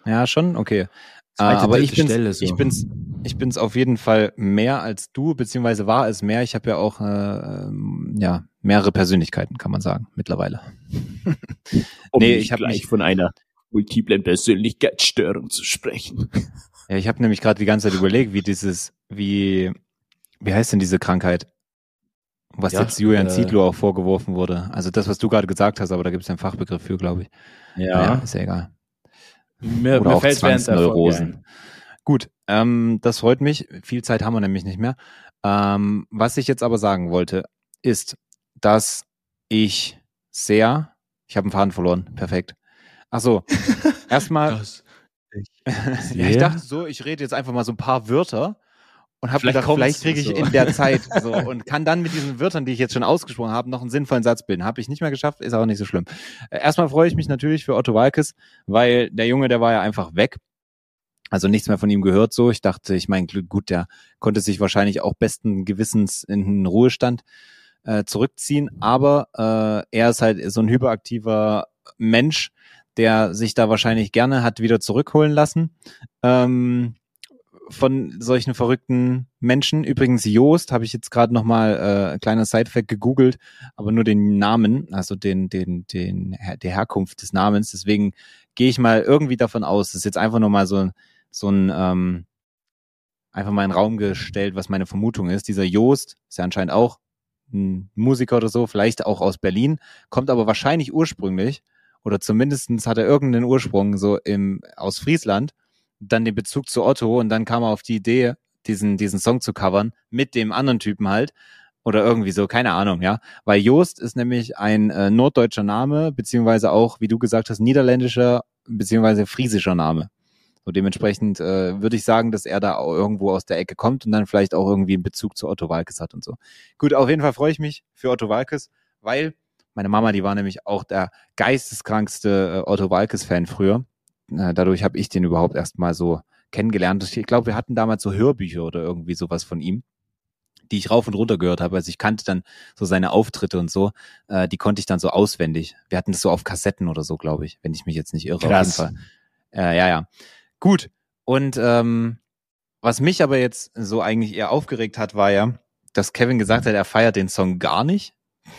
Ja, schon? Okay. Zweite, aber ich bin's, Stelle, so. ich bin's, ich bin's auf jeden Fall mehr als du, beziehungsweise war es mehr. Ich habe ja auch äh, ähm, ja mehrere Persönlichkeiten, kann man sagen, mittlerweile. um nee, ich habe gleich von einer multiplen Persönlichkeitsstörung zu sprechen. Ja, ich habe nämlich gerade die ganze Zeit überlegt, wie dieses, wie, wie heißt denn diese Krankheit? Was ja, jetzt Julian äh, Zietlow auch vorgeworfen wurde. Also das, was du gerade gesagt hast, aber da gibt es einen Fachbegriff für, glaube ich. Ja. Naja, ist ja egal. Mir, Oder mir auch fällt Zwangsneurosen. Gut, ähm, das freut mich. Viel Zeit haben wir nämlich nicht mehr. Ähm, was ich jetzt aber sagen wollte, ist, dass ich sehr, ich habe einen Faden verloren, perfekt. Ach so, erstmal, ich, ja, ich dachte so, ich rede jetzt einfach mal so ein paar Wörter und habe gedacht, vielleicht kriege ich so. in der Zeit so und kann dann mit diesen Wörtern, die ich jetzt schon ausgesprochen habe, noch einen sinnvollen Satz bilden. Habe ich nicht mehr geschafft, ist auch nicht so schlimm. Äh, erstmal freue ich mich natürlich für Otto Walkes, weil der Junge, der war ja einfach weg. Also nichts mehr von ihm gehört so. Ich dachte, ich meine, gut, der konnte sich wahrscheinlich auch besten Gewissens in den Ruhestand äh, zurückziehen, aber äh, er ist halt so ein hyperaktiver Mensch, der sich da wahrscheinlich gerne hat wieder zurückholen lassen. Ähm, von solchen verrückten Menschen. Übrigens Joost habe ich jetzt gerade noch mal äh, kleiner Sidefact gegoogelt, aber nur den Namen, also den den den der Herkunft des Namens. Deswegen gehe ich mal irgendwie davon aus, das ist jetzt einfach nur mal so so ein ähm, einfach mal in den Raum gestellt, was meine Vermutung ist. Dieser Joost ist ja anscheinend auch ein Musiker oder so, vielleicht auch aus Berlin, kommt aber wahrscheinlich ursprünglich oder zumindestens hat er irgendeinen Ursprung so im aus Friesland dann den Bezug zu Otto und dann kam er auf die Idee, diesen, diesen Song zu covern mit dem anderen Typen halt. Oder irgendwie so, keine Ahnung, ja. Weil Joost ist nämlich ein äh, norddeutscher Name, beziehungsweise auch, wie du gesagt hast, niederländischer, beziehungsweise friesischer Name. So dementsprechend äh, würde ich sagen, dass er da auch irgendwo aus der Ecke kommt und dann vielleicht auch irgendwie einen Bezug zu Otto Walkes hat und so. Gut, auf jeden Fall freue ich mich für Otto Walkes, weil meine Mama, die war nämlich auch der geisteskrankste äh, Otto Walkes-Fan früher dadurch habe ich den überhaupt erstmal so kennengelernt. Ich glaube, wir hatten damals so Hörbücher oder irgendwie sowas von ihm, die ich rauf und runter gehört habe. Also ich kannte dann so seine Auftritte und so, äh, die konnte ich dann so auswendig. Wir hatten das so auf Kassetten oder so, glaube ich, wenn ich mich jetzt nicht irre. Krass. Auf jeden Fall. Äh, ja, ja. Gut. Und ähm, was mich aber jetzt so eigentlich eher aufgeregt hat, war ja, dass Kevin gesagt hat, er feiert den Song gar nicht.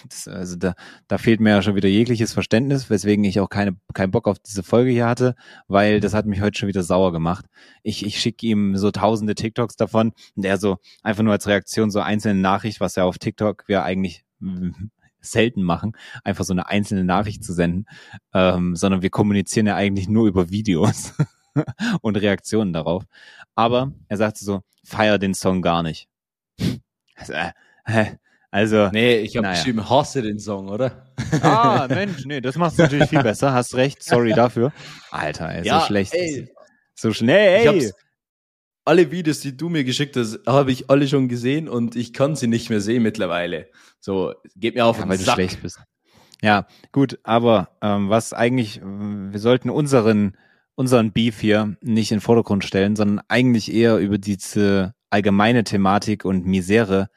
Das, also da, da fehlt mir ja schon wieder jegliches Verständnis, weswegen ich auch keine, keinen Bock auf diese Folge hier hatte, weil das hat mich heute schon wieder sauer gemacht. Ich, ich schicke ihm so tausende TikToks davon und er so einfach nur als Reaktion so einzelne Nachricht, was ja auf TikTok wir eigentlich selten machen, einfach so eine einzelne Nachricht zu senden, ähm, sondern wir kommunizieren ja eigentlich nur über Videos und Reaktionen darauf. Aber er sagte so, feier den Song gar nicht. Also, äh, also. Nee, ich habe naja. geschrieben, hasse den Song, oder? Ah, Mensch, nee, das machst du natürlich viel besser. Hast recht, sorry dafür. Alter, ey, ja, so schlecht. Ey. So schnell, ey. alle Videos, die du mir geschickt hast, habe ich alle schon gesehen und ich kann sie nicht mehr sehen mittlerweile. So, geht mir auf ja, weil Sack. du schlecht bist. Ja, gut, aber ähm, was eigentlich, wir sollten unseren, unseren Beef hier nicht in den Vordergrund stellen, sondern eigentlich eher über diese allgemeine Thematik und Misere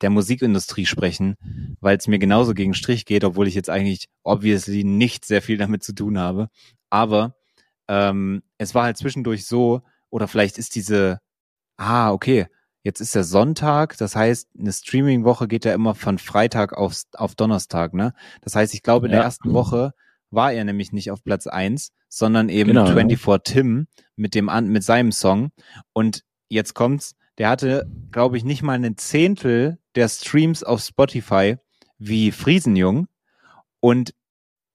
der Musikindustrie sprechen, weil es mir genauso gegen Strich geht, obwohl ich jetzt eigentlich obviously nicht sehr viel damit zu tun habe. Aber ähm, es war halt zwischendurch so, oder vielleicht ist diese, ah, okay, jetzt ist der Sonntag, das heißt, eine Streaming-Woche geht ja immer von Freitag auf, auf Donnerstag, ne? Das heißt, ich glaube, in ja. der ersten Woche war er nämlich nicht auf Platz eins, sondern eben genau, 24 ja. Tim mit dem mit seinem Song. Und jetzt kommt's, der hatte, glaube ich, nicht mal einen Zehntel der Streams auf Spotify wie Friesenjung und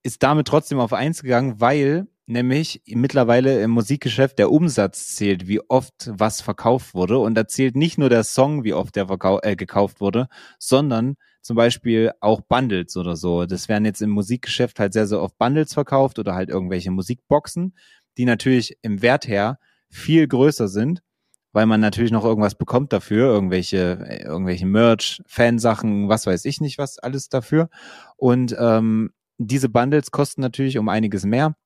ist damit trotzdem auf eins gegangen, weil nämlich mittlerweile im Musikgeschäft der Umsatz zählt, wie oft was verkauft wurde. Und da zählt nicht nur der Song, wie oft der äh, gekauft wurde, sondern zum Beispiel auch Bundles oder so. Das werden jetzt im Musikgeschäft halt sehr, sehr oft Bundles verkauft oder halt irgendwelche Musikboxen, die natürlich im Wert her viel größer sind, weil man natürlich noch irgendwas bekommt dafür, irgendwelche, irgendwelche Merch, Fansachen, was weiß ich nicht, was alles dafür. Und ähm, diese Bundles kosten natürlich um einiges mehr.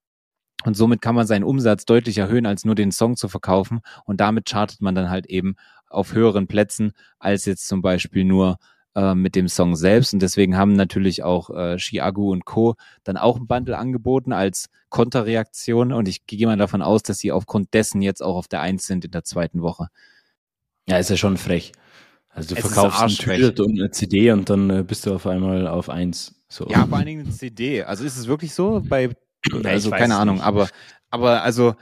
Und somit kann man seinen Umsatz deutlich erhöhen, als nur den Song zu verkaufen. Und damit chartet man dann halt eben auf höheren Plätzen, als jetzt zum Beispiel nur äh, mit dem Song selbst. Und deswegen haben natürlich auch äh, Chiagu und Co. dann auch ein Bundle angeboten als Konterreaktion. Und ich gehe mal davon aus, dass sie aufgrund dessen jetzt auch auf der Eins sind in der zweiten Woche. Ja, ist ja schon frech. Also du es verkaufst ein Tütet und eine CD und dann äh, bist du auf einmal auf eins. So. Ja, vor allen Dingen eine CD. Also ist es wirklich so bei also keine Ahnung, nicht. aber aber also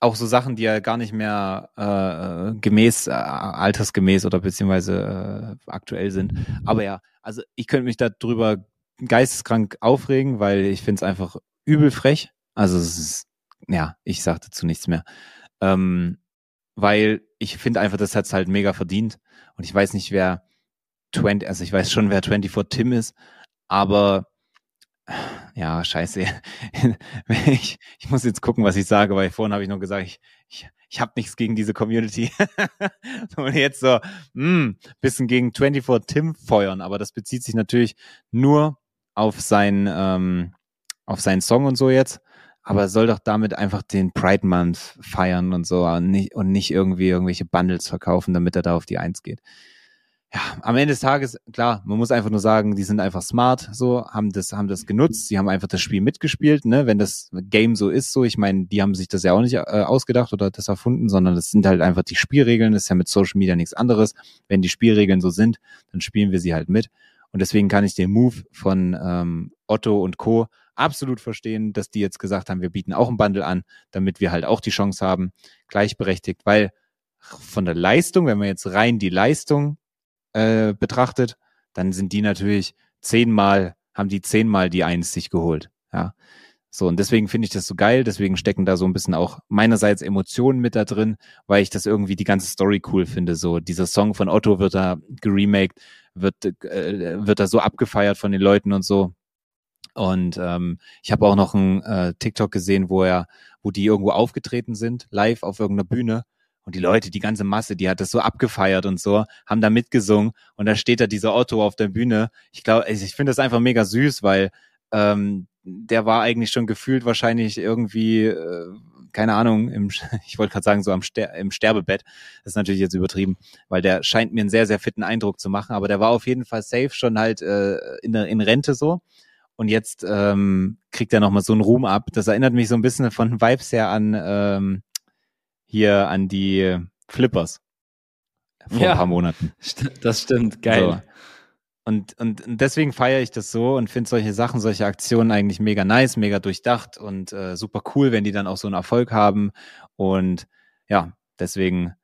auch so Sachen, die ja gar nicht mehr äh, gemäß, äh, altersgemäß oder beziehungsweise äh, aktuell sind. Aber ja, also ich könnte mich darüber geisteskrank aufregen, weil ich finde es einfach übel frech. Also es ist, ja, ich sage dazu nichts mehr. Ähm, weil ich finde einfach, das hat's halt mega verdient. Und ich weiß nicht, wer 20, also ich weiß schon, wer 24 Tim ist, aber ja, scheiße. ich, ich muss jetzt gucken, was ich sage, weil vorhin habe ich noch gesagt, ich, ich, ich habe nichts gegen diese Community. Und jetzt so, mh, hm, bisschen gegen 24 Tim feuern, aber das bezieht sich natürlich nur auf sein, ähm, auf seinen Song und so jetzt. Aber er soll doch damit einfach den Pride Month feiern und so und nicht, und nicht irgendwie irgendwelche Bundles verkaufen, damit er da auf die Eins geht ja, am Ende des Tages, klar, man muss einfach nur sagen, die sind einfach smart, so, haben das, haben das genutzt, sie haben einfach das Spiel mitgespielt, ne, wenn das Game so ist, so, ich meine, die haben sich das ja auch nicht äh, ausgedacht oder das erfunden, sondern das sind halt einfach die Spielregeln, das ist ja mit Social Media nichts anderes. Wenn die Spielregeln so sind, dann spielen wir sie halt mit. Und deswegen kann ich den Move von ähm, Otto und Co. absolut verstehen, dass die jetzt gesagt haben, wir bieten auch ein Bundle an, damit wir halt auch die Chance haben, gleichberechtigt, weil von der Leistung, wenn man jetzt rein die Leistung äh, betrachtet, dann sind die natürlich zehnmal, haben die zehnmal die Eins sich geholt. Ja. So, und deswegen finde ich das so geil, deswegen stecken da so ein bisschen auch meinerseits Emotionen mit da drin, weil ich das irgendwie die ganze Story cool finde. So, dieser Song von Otto wird da geremaked, wird, äh, wird da so abgefeiert von den Leuten und so. Und ähm, ich habe auch noch ein äh, TikTok gesehen, wo er, wo die irgendwo aufgetreten sind, live auf irgendeiner Bühne und die Leute, die ganze Masse, die hat das so abgefeiert und so, haben da mitgesungen. Und da steht da dieser Otto auf der Bühne. Ich glaube, ich finde das einfach mega süß, weil ähm, der war eigentlich schon gefühlt wahrscheinlich irgendwie, äh, keine Ahnung, im, ich wollte gerade sagen, so am Ster im Sterbebett. Das ist natürlich jetzt übertrieben, weil der scheint mir einen sehr, sehr fitten Eindruck zu machen. Aber der war auf jeden Fall safe schon halt äh, in, in Rente so. Und jetzt ähm, kriegt er nochmal so einen Ruhm ab. Das erinnert mich so ein bisschen von Vibes her an ähm, hier an die Flippers vor ja, ein paar Monaten. Das stimmt, geil. So. Und, und, und deswegen feiere ich das so und finde solche Sachen, solche Aktionen eigentlich mega nice, mega durchdacht und äh, super cool, wenn die dann auch so einen Erfolg haben. Und ja, deswegen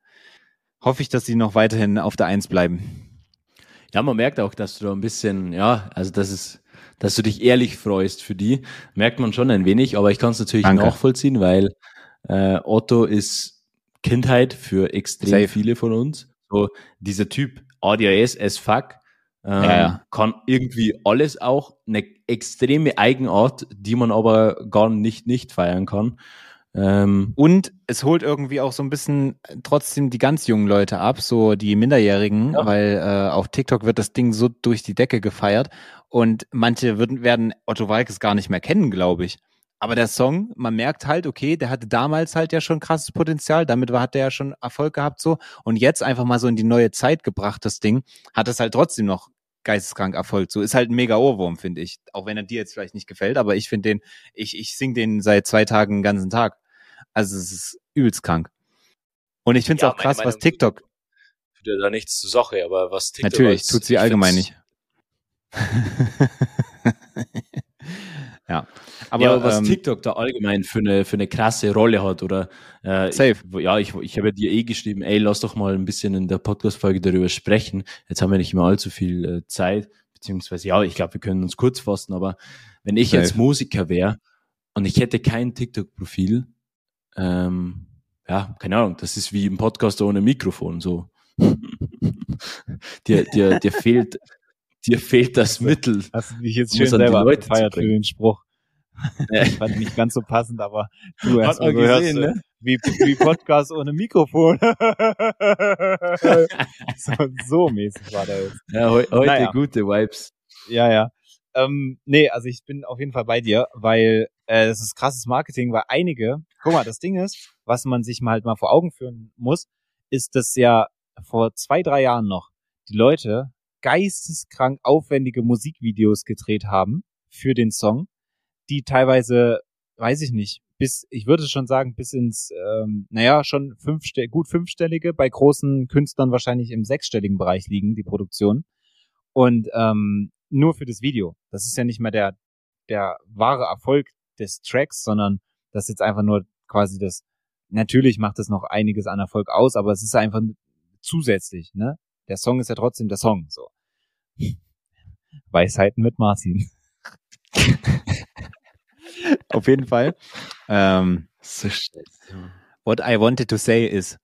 hoffe ich, dass sie noch weiterhin auf der Eins bleiben. Ja, man merkt auch, dass du da ein bisschen, ja, also das ist, dass du dich ehrlich freust für die, merkt man schon ein wenig, aber ich kann es natürlich Danke. nachvollziehen, weil äh, Otto ist Kindheit für extrem Safe. viele von uns. So dieser Typ ADHS as fuck ähm, ja, ja. kann irgendwie alles auch eine extreme Eigenart, die man aber gar nicht nicht feiern kann. Ähm, und es holt irgendwie auch so ein bisschen trotzdem die ganz jungen Leute ab, so die Minderjährigen, ja. weil äh, auf TikTok wird das Ding so durch die Decke gefeiert und manche würden, werden Otto Walkes gar nicht mehr kennen, glaube ich. Aber der Song, man merkt halt, okay, der hatte damals halt ja schon krasses Potenzial, damit war, hat der ja schon Erfolg gehabt so und jetzt einfach mal so in die neue Zeit gebracht, das Ding, hat es halt trotzdem noch geisteskrank Erfolg. So ist halt ein mega Ohrwurm, finde ich. Auch wenn er dir jetzt vielleicht nicht gefällt, aber ich finde den, ich, ich sing den seit zwei Tagen den ganzen Tag. Also es ist übelst krank. Und ich finde es ja, auch krass, was TikTok. Tut ja da nichts zur Sache, aber was TikTok. Natürlich, tut sie allgemein nicht. ja. Aber ja, was ähm, TikTok da allgemein für eine, für eine krasse Rolle hat, oder äh, Safe. Ich, ja, ich, ich habe ja dir eh geschrieben, ey, lass doch mal ein bisschen in der Podcast-Folge darüber sprechen. Jetzt haben wir nicht mehr allzu viel äh, Zeit, beziehungsweise ja, ich glaube, wir können uns kurz fassen, aber wenn ich Safe. jetzt Musiker wäre und ich hätte kein TikTok-Profil, ähm, ja, keine Ahnung, das ist wie im Podcast ohne Mikrofon so. dir, dir, dir fehlt, dir fehlt das Mittel. Hast du dich jetzt schön selber gefeiert für den Spruch. ich fand nicht ganz so passend, aber du hast mal gesehen, ne? Wie, wie Podcast ohne Mikrofon. so, so, mäßig war der jetzt. Ja, heu, heute naja. gute Vibes. Ja, ja. Ähm, nee, also ich bin auf jeden Fall bei dir, weil äh, das ist krasses Marketing, weil einige, guck mal, das Ding ist, was man sich mal halt mal vor Augen führen muss, ist, dass ja vor zwei, drei Jahren noch die Leute geisteskrank aufwendige Musikvideos gedreht haben für den Song, die teilweise, weiß ich nicht, bis, ich würde schon sagen, bis ins, ähm, naja, schon fünfstell gut fünfstellige, bei großen Künstlern wahrscheinlich im sechsstelligen Bereich liegen, die Produktion. Und ähm, nur für das Video. Das ist ja nicht mehr der, der wahre Erfolg des Tracks, sondern das ist jetzt einfach nur quasi das, natürlich macht das noch einiges an Erfolg aus, aber es ist einfach zusätzlich, ne? Der Song ist ja trotzdem der Song, so. Weisheiten mit Martin. Auf jeden Fall. Ähm, so what I wanted to say is,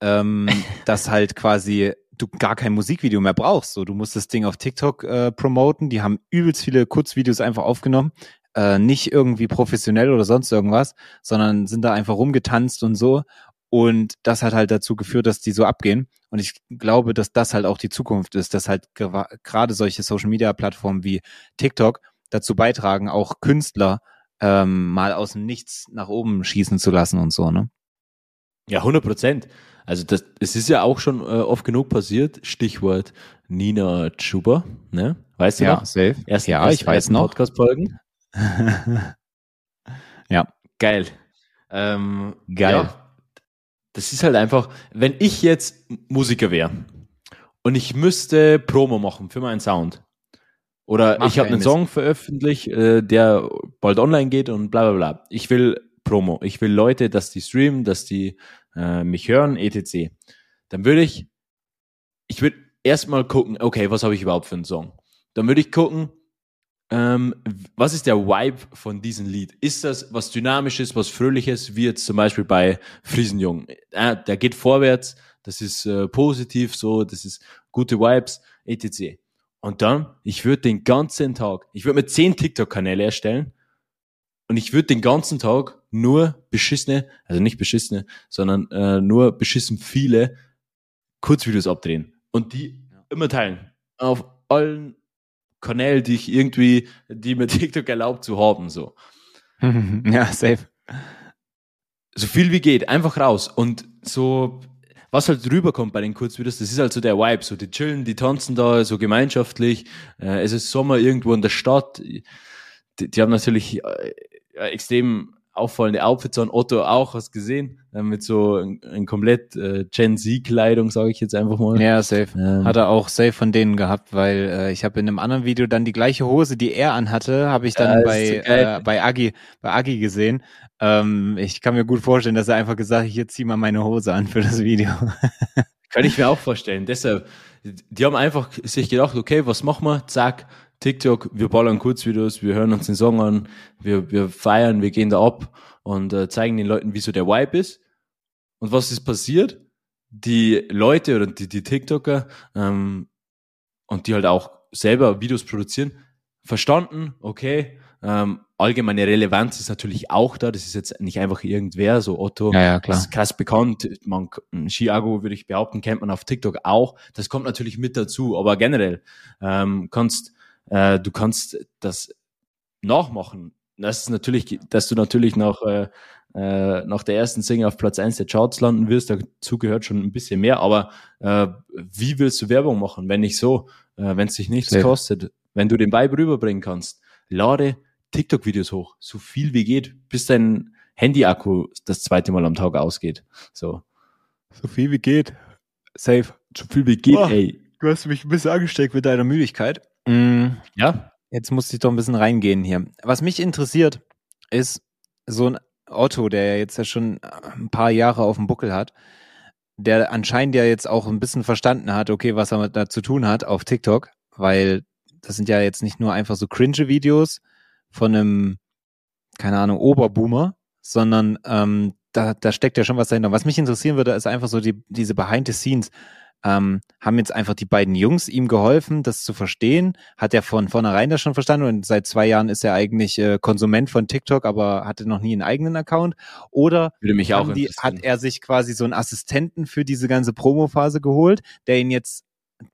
ähm, dass halt quasi du gar kein Musikvideo mehr brauchst. So, du musst das Ding auf TikTok äh, promoten. Die haben übelst viele Kurzvideos einfach aufgenommen. Äh, nicht irgendwie professionell oder sonst irgendwas, sondern sind da einfach rumgetanzt und so. Und das hat halt dazu geführt, dass die so abgehen. Und ich glaube, dass das halt auch die Zukunft ist, dass halt gerade solche Social Media Plattformen wie TikTok dazu beitragen, auch Künstler ähm, mal aus dem Nichts nach oben schießen zu lassen und so, ne? Ja, 100 Prozent. Also das, es ist ja auch schon äh, oft genug passiert. Stichwort Nina Schuber, ne? Weißt du ja, noch? Safe. Erst, ja, erst, ich weiß noch. Podcast-Folgen. ja. Geil. Ähm, Geil. Ja, das ist halt einfach, wenn ich jetzt Musiker wäre und ich müsste Promo machen für meinen Sound oder Mach ich habe einen Song veröffentlicht, äh, der bald online geht und bla bla bla. Ich will Promo. Ich will Leute, dass die streamen, dass die äh, mich hören, etc. Dann würde ich, ich würde erstmal gucken, okay, was habe ich überhaupt für einen Song? Dann würde ich gucken, ähm, was ist der Vibe von diesem Lied? Ist das was Dynamisches, was Fröhliches, wie jetzt zum Beispiel bei Friesenjung? Äh, der geht vorwärts, das ist äh, positiv, so, das ist gute Vibes, etc. Und dann, ich würde den ganzen Tag, ich würde mir zehn TikTok-Kanäle erstellen und ich würde den ganzen Tag nur beschissene, also nicht beschissene, sondern äh, nur beschissen viele Kurzvideos abdrehen und die immer teilen. Auf allen Kanälen, die ich irgendwie, die mir TikTok erlaubt zu haben, so. ja, safe. So viel wie geht, einfach raus. Und so, was halt rüberkommt bei den Kurzvideos, das ist halt so der Vibe. So, die chillen, die tanzen da so gemeinschaftlich. Äh, es ist Sommer irgendwo in der Stadt. Die, die haben natürlich äh, extrem auffallende Outfits an. Otto auch, hast gesehen, äh, mit so ein, ein komplett äh, Gen Z-Kleidung, sage ich jetzt einfach mal. Ja, safe. Ähm. Hat er auch safe von denen gehabt, weil äh, ich habe in einem anderen Video dann die gleiche Hose, die er anhatte, habe ich dann ja, bei, äh, bei Agi, bei Agi gesehen. Ähm, ich kann mir gut vorstellen, dass er einfach gesagt hat, hier zieh mal meine Hose an für das Video. kann ich mir auch vorstellen. Deshalb, die haben einfach sich gedacht, okay, was machen wir? Zack, TikTok, wir ballern Kurzvideos, wir hören uns den Song an, wir, wir feiern, wir gehen da ab und äh, zeigen den Leuten, wie so der Vibe ist. Und was ist passiert? Die Leute oder die, die TikToker ähm, und die halt auch selber Videos produzieren, verstanden, okay, Ähm, allgemeine Relevanz ist natürlich auch da. Das ist jetzt nicht einfach irgendwer, so Otto. Ja, ja, klar. ist krass bekannt. Man, Chiago, würde ich behaupten, kennt man auf TikTok auch. Das kommt natürlich mit dazu. Aber generell ähm, kannst äh, du kannst das nachmachen. Das ist natürlich, dass du natürlich nach, äh, äh, nach der ersten Single auf Platz eins der Charts landen wirst, dazu gehört schon ein bisschen mehr, aber äh, wie willst du Werbung machen, wenn nicht so, äh, wenn es dich nichts Sehr. kostet, wenn du den Vibe rüberbringen kannst, lade TikTok-Videos hoch, so viel wie geht, bis dein Handy-Akku das zweite Mal am Tag ausgeht. So. So viel wie geht. Safe. So viel wie geht, oh, ey. Du hast mich ein bisschen angesteckt mit deiner Müdigkeit. Mm, ja. Jetzt muss ich doch ein bisschen reingehen hier. Was mich interessiert, ist so ein Otto, der jetzt ja schon ein paar Jahre auf dem Buckel hat, der anscheinend ja jetzt auch ein bisschen verstanden hat, okay, was er da zu tun hat auf TikTok, weil das sind ja jetzt nicht nur einfach so cringe Videos von einem, keine Ahnung, Oberboomer, sondern ähm, da, da steckt ja schon was dahinter. Was mich interessieren würde, ist einfach so die, diese Behind the Scenes ähm, haben jetzt einfach die beiden Jungs ihm geholfen, das zu verstehen. Hat er von vornherein das schon verstanden und seit zwei Jahren ist er eigentlich äh, Konsument von TikTok, aber hatte noch nie einen eigenen Account. Oder die, hat er sich quasi so einen Assistenten für diese ganze Promo-Phase geholt, der ihn jetzt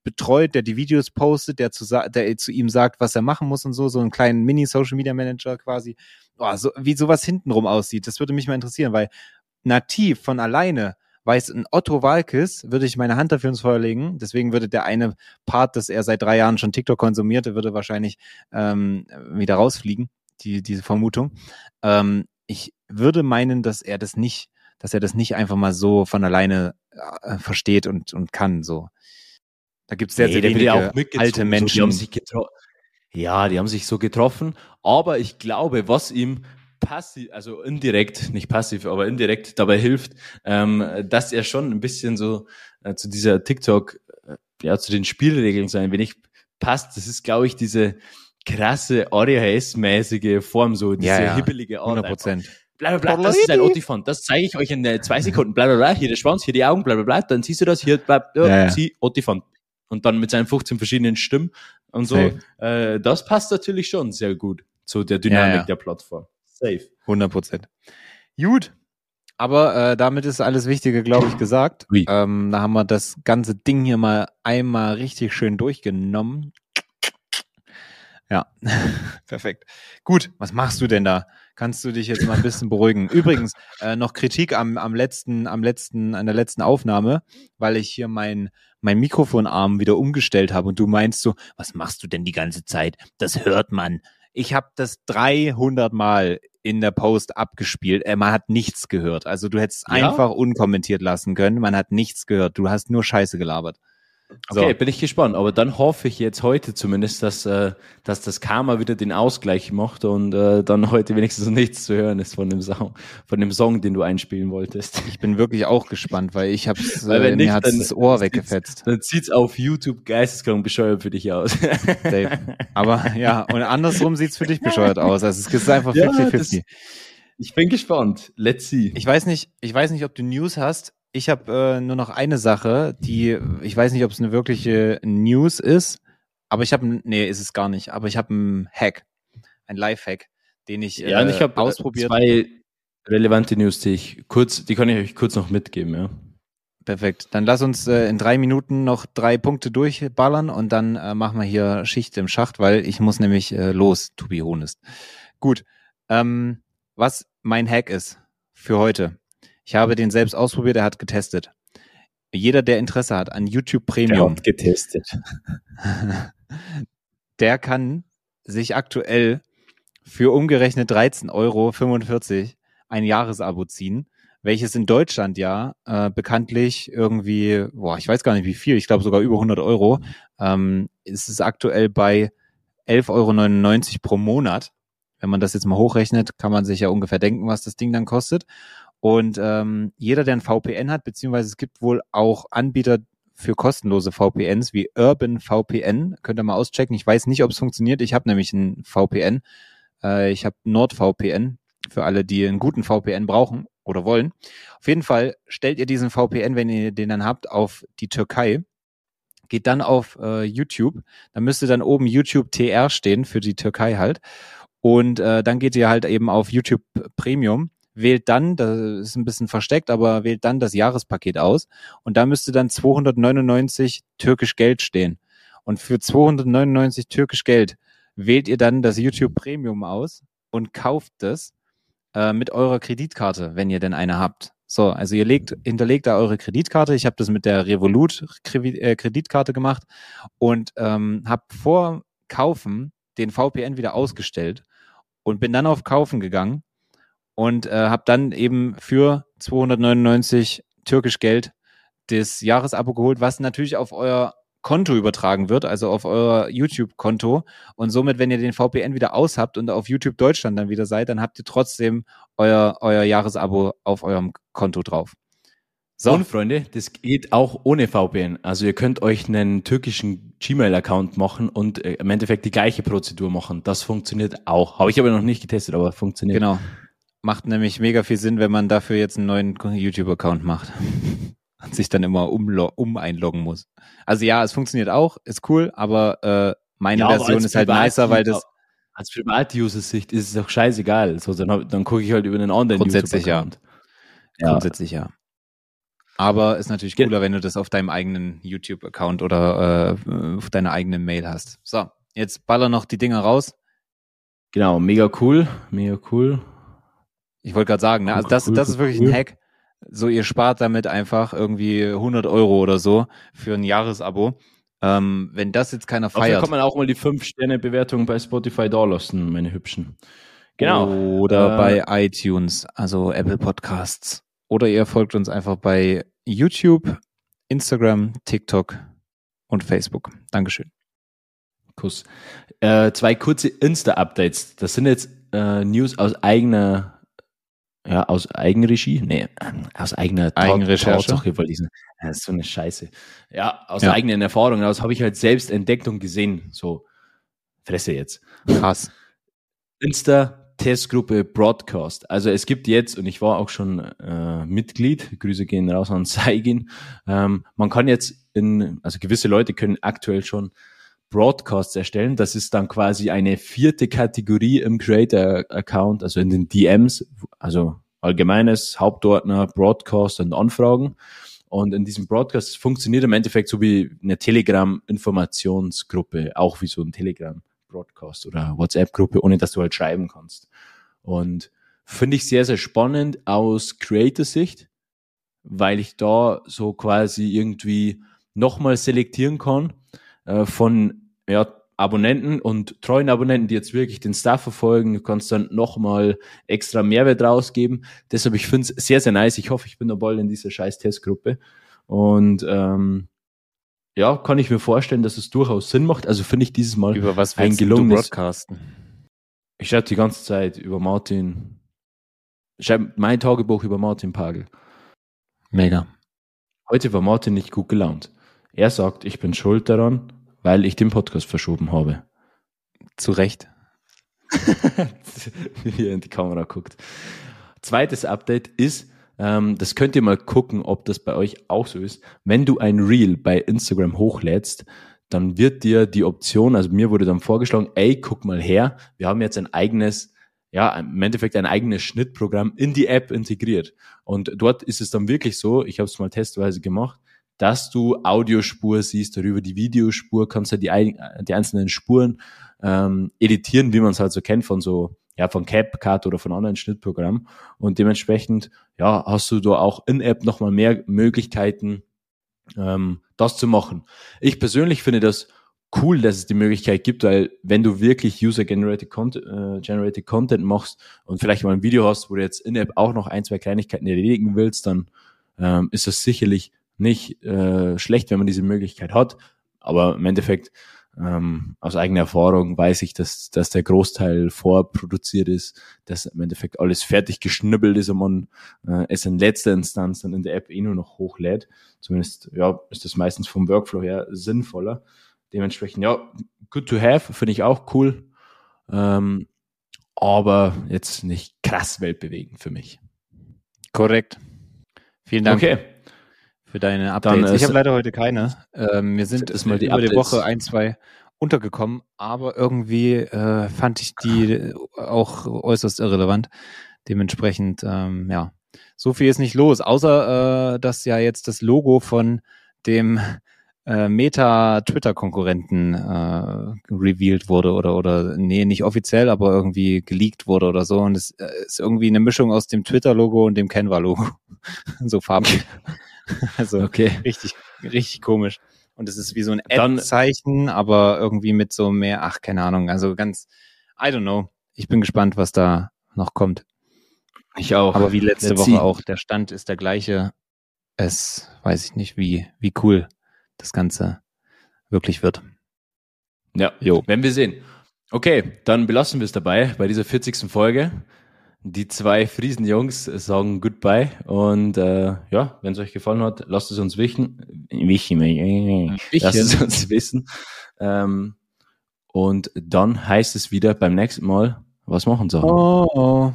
betreut, der die Videos postet, der zu, der zu ihm sagt, was er machen muss und so, so einen kleinen Mini-Social-Media-Manager quasi. Oh, so, wie sowas hintenrum aussieht, das würde mich mal interessieren, weil nativ von alleine weiß ein Otto Walkes, würde ich meine Hand dafür ins Feuer legen. Deswegen würde der eine Part, dass er seit drei Jahren schon TikTok konsumierte, würde wahrscheinlich ähm, wieder rausfliegen, die, diese Vermutung. Ähm, ich würde meinen, dass er das nicht, dass er das nicht einfach mal so von alleine äh, versteht und, und kann. So. Da gibt es sehr, nee, sehr wenige auch alte Menschen. So, die ja, die haben sich so getroffen, aber ich glaube, was ihm passiv, also indirekt, nicht passiv, aber indirekt dabei hilft, ähm, dass er schon ein bisschen so äh, zu dieser TikTok, äh, ja, zu den Spielregeln so ein wenig passt. Das ist, glaube ich, diese krasse Audio-Haze-mäßige Form, so diese ja, ja. hibbelige Art. 100 Prozent. Bla, bla, bla, das ist ein Otifant. Das zeige ich euch in äh, zwei Sekunden. Bla, bla, bla. Hier der Schwanz, hier die Augen, bla, bla, bla. Dann siehst du das, hier, bla, ja, ja. sie, Otifant. Und dann mit seinen 15 verschiedenen Stimmen und so. Äh, das passt natürlich schon sehr gut zu der Dynamik ja, der Plattform. Safe. 100 Prozent. Gut. Aber äh, damit ist alles Wichtige, glaube ich, gesagt. Oui. Ähm, da haben wir das ganze Ding hier mal einmal richtig schön durchgenommen. Ja, perfekt. Gut, was machst du denn da? Kannst du dich jetzt mal ein bisschen beruhigen? Übrigens, äh, noch Kritik am, am letzten, am letzten, an der letzten Aufnahme, weil ich hier mein, mein Mikrofonarm wieder umgestellt habe und du meinst so, was machst du denn die ganze Zeit? Das hört man. Ich habe das 300 Mal in der Post abgespielt. Äh, man hat nichts gehört. Also du hättest ja? einfach unkommentiert lassen können. Man hat nichts gehört. Du hast nur Scheiße gelabert. Okay, so. bin ich gespannt. Aber dann hoffe ich jetzt heute zumindest, dass, äh, dass das Karma wieder den Ausgleich macht und äh, dann heute wenigstens nichts zu hören ist von dem Song, von dem Song, den du einspielen wolltest. Ich bin wirklich auch gespannt, weil ich hab's, weil äh, nicht, mir hat's das Ohr weggefetzt. Dann sieht's auf YouTube geisteskrank bescheuert für dich aus. Dave. Aber ja, und andersrum sieht's für dich bescheuert aus. Also es ist einfach 50-50. Ja, ich bin gespannt. Let's see. Ich weiß nicht, ich weiß nicht, ob du News hast. Ich habe äh, nur noch eine Sache, die ich weiß nicht, ob es eine wirkliche News ist, aber ich habe nee, ist es gar nicht, aber ich habe einen Hack, ein Live-Hack, den ich ja, äh, ich habe äh, ausprobiert. Zwei relevante News, die ich kurz, die kann ich euch kurz noch mitgeben, ja. Perfekt. Dann lass uns äh, in drei Minuten noch drei Punkte durchballern und dann äh, machen wir hier Schicht im Schacht, weil ich muss nämlich äh, los, to be honest. Gut. Ähm, was mein Hack ist für heute. Ich habe den selbst ausprobiert, er hat getestet. Jeder, der Interesse hat an YouTube Premium. Der hat getestet. der kann sich aktuell für umgerechnet 13,45 Euro ein Jahresabo ziehen, welches in Deutschland ja äh, bekanntlich irgendwie, boah, ich weiß gar nicht wie viel, ich glaube sogar über 100 Euro, ähm, ist es aktuell bei 11,99 Euro pro Monat. Wenn man das jetzt mal hochrechnet, kann man sich ja ungefähr denken, was das Ding dann kostet. Und ähm, jeder, der ein VPN hat, beziehungsweise es gibt wohl auch Anbieter für kostenlose VPNs wie Urban VPN, könnt ihr mal auschecken. Ich weiß nicht, ob es funktioniert. Ich habe nämlich ein VPN. Äh, ich habe NordVPN für alle, die einen guten VPN brauchen oder wollen. Auf jeden Fall stellt ihr diesen VPN, wenn ihr den dann habt, auf die Türkei. Geht dann auf äh, YouTube. Da müsste dann oben YouTube TR stehen für die Türkei halt. Und äh, dann geht ihr halt eben auf YouTube Premium, wählt dann, das ist ein bisschen versteckt, aber wählt dann das Jahrespaket aus und da müsste dann 299 türkisch Geld stehen. Und für 299 türkisch Geld wählt ihr dann das YouTube Premium aus und kauft das äh, mit eurer Kreditkarte, wenn ihr denn eine habt. So, also ihr legt, hinterlegt da eure Kreditkarte. Ich habe das mit der Revolut äh, Kreditkarte gemacht und ähm, habe vor Kaufen den VPN wieder ausgestellt und bin dann auf Kaufen gegangen und äh, habe dann eben für 299 türkisch Geld das Jahresabo geholt, was natürlich auf euer Konto übertragen wird, also auf euer YouTube-Konto. Und somit, wenn ihr den VPN wieder aus habt und auf YouTube Deutschland dann wieder seid, dann habt ihr trotzdem euer, euer Jahresabo auf eurem Konto drauf. So. Und Freunde, das geht auch ohne VPN. Also ihr könnt euch einen türkischen Gmail-Account machen und äh, im Endeffekt die gleiche Prozedur machen. Das funktioniert auch. Habe ich aber noch nicht getestet, aber funktioniert. Genau. Macht nämlich mega viel Sinn, wenn man dafür jetzt einen neuen YouTube-Account macht. und sich dann immer um einloggen muss. Also ja, es funktioniert auch, ist cool, aber äh, meine ja, Version ist halt nicer, weil das als Privat-User-Sicht ist es doch scheißegal. So, dann, dann gucke ich halt über einen anderen Grundsätzlich ja. ja. Grundsätzlich ja. Aber ist natürlich cooler, wenn du das auf deinem eigenen YouTube-Account oder äh, auf deiner eigenen Mail hast. So, jetzt baller noch die Dinger raus. Genau, mega cool, mega cool. Ich wollte gerade sagen, ne, also das, das ist wirklich ein Hack. So, ihr spart damit einfach irgendwie 100 Euro oder so für ein Jahresabo. Ähm, wenn das jetzt keiner feiert. Da kann man auch mal die 5-Sterne-Bewertung bei Spotify da lassen, meine Hübschen. Genau. Oder äh, bei iTunes, also Apple Podcasts. Oder ihr folgt uns einfach bei YouTube, Instagram, TikTok und Facebook. Dankeschön. Kuss. Äh, zwei kurze Insta-Updates. Das sind jetzt äh, News aus eigener ja, aus Eigenregie? Nee, aus eigener Eigenrecherche. Tatsache, diesen, das ist so eine Scheiße. Ja, aus ja. eigenen Erfahrungen. Das habe ich halt selbst entdeckt und gesehen. So, Fresse jetzt. Krass. Insta-Testgruppe Broadcast. Also es gibt jetzt, und ich war auch schon äh, Mitglied, Grüße gehen raus an Seigin, ähm, man kann jetzt in, also gewisse Leute können aktuell schon Broadcasts erstellen. Das ist dann quasi eine vierte Kategorie im Creator-Account, also in den DMs, also allgemeines Hauptordner, Broadcast und Anfragen. Und in diesem Broadcast funktioniert im Endeffekt so wie eine Telegram-Informationsgruppe, auch wie so ein Telegram-Broadcast oder WhatsApp-Gruppe, ohne dass du halt schreiben kannst. Und finde ich sehr, sehr spannend aus Creator-Sicht, weil ich da so quasi irgendwie nochmal selektieren kann äh, von ja, Abonnenten und treuen Abonnenten, die jetzt wirklich den Stuff verfolgen. Du kannst dann nochmal extra Mehrwert rausgeben. Deshalb, ich finde es sehr, sehr nice. Ich hoffe, ich bin da bald in dieser scheiß Testgruppe. Und ähm, ja, kann ich mir vorstellen, dass es durchaus Sinn macht. Also finde ich dieses Mal über was ein gelungenes. broadcasten? Ich schreibe die ganze Zeit über Martin. Ich schreibe mein Tagebuch über Martin Pagel. Mega. Heute war Martin nicht gut gelaunt. Er sagt, ich bin schuld daran, weil ich den Podcast verschoben habe. Zu Recht. Wie er in die Kamera guckt. Zweites Update ist, ähm, das könnt ihr mal gucken, ob das bei euch auch so ist. Wenn du ein Reel bei Instagram hochlädst, dann wird dir die Option, also mir wurde dann vorgeschlagen, ey, guck mal her, wir haben jetzt ein eigenes, ja, im Endeffekt ein eigenes Schnittprogramm in die App integriert. Und dort ist es dann wirklich so, ich habe es mal testweise gemacht, dass du Audiospur siehst, darüber die Videospur, kannst du die, die einzelnen Spuren ähm, editieren, wie man es halt so kennt von so, ja, von CapCut oder von anderen Schnittprogrammen. Und dementsprechend, ja, hast du da auch in-App nochmal mehr Möglichkeiten, ähm, das zu machen. Ich persönlich finde das cool, dass es die Möglichkeit gibt, weil wenn du wirklich User-Generated Content, äh, Generated Content machst und vielleicht mal ein Video hast, wo du jetzt in-App auch noch ein, zwei Kleinigkeiten erledigen willst, dann ähm, ist das sicherlich nicht äh, schlecht, wenn man diese Möglichkeit hat. Aber im Endeffekt, ähm, aus eigener Erfahrung weiß ich, dass, dass der Großteil vorproduziert ist, dass im Endeffekt alles fertig geschnibbelt ist und man äh, es in letzter Instanz dann in der App eh nur noch hochlädt. Zumindest ja, ist das meistens vom Workflow her sinnvoller. Dementsprechend, ja, good to have, finde ich auch cool. Ähm, aber jetzt nicht krass weltbewegend für mich. Korrekt. Vielen Dank. Okay für deine Updates. Dann, ich habe leider heute keine. Ähm, mir sind ist mal die über Updates. die Woche ein, zwei untergekommen, aber irgendwie äh, fand ich die auch äußerst irrelevant. Dementsprechend, ähm, ja, so viel ist nicht los, außer äh, dass ja jetzt das Logo von dem äh, Meta-Twitter-Konkurrenten äh, revealed wurde oder oder nee, nicht offiziell, aber irgendwie geleakt wurde oder so. Und es äh, ist irgendwie eine Mischung aus dem Twitter-Logo und dem Canva-Logo. so farblich. also okay. richtig, richtig komisch. Und es ist wie so ein Ad-Zeichen, aber irgendwie mit so mehr, ach, keine Ahnung, also ganz, I don't know. Ich bin gespannt, was da noch kommt. Ich auch. Aber wie letzte Let's Woche see. auch, der Stand ist der gleiche. Es weiß ich nicht, wie, wie cool das Ganze wirklich wird. Ja, jo. werden wir sehen. Okay, dann belassen wir es dabei bei dieser 40. Folge. Die zwei Friesen-Jungs sagen Goodbye und äh, ja, wenn es euch gefallen hat, lasst es uns wissen. Wichen, lasst es uns wissen. Ähm, und dann heißt es wieder beim nächsten Mal, was machen sie? Oh, oh,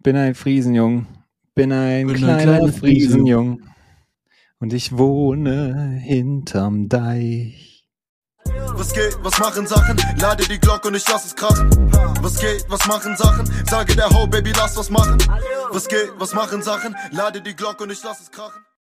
bin ein Friesenjung, bin ein bin kleiner, kleiner Friesenjung und ich wohne hinterm Deich. Was geht, was machen Sachen? Lade die Glocke und ich lass es krachen. Was geht, was machen Sachen? Sage der Ho, Baby, lass was machen. Was geht, was machen Sachen? Lade die Glocke und ich lass es krachen.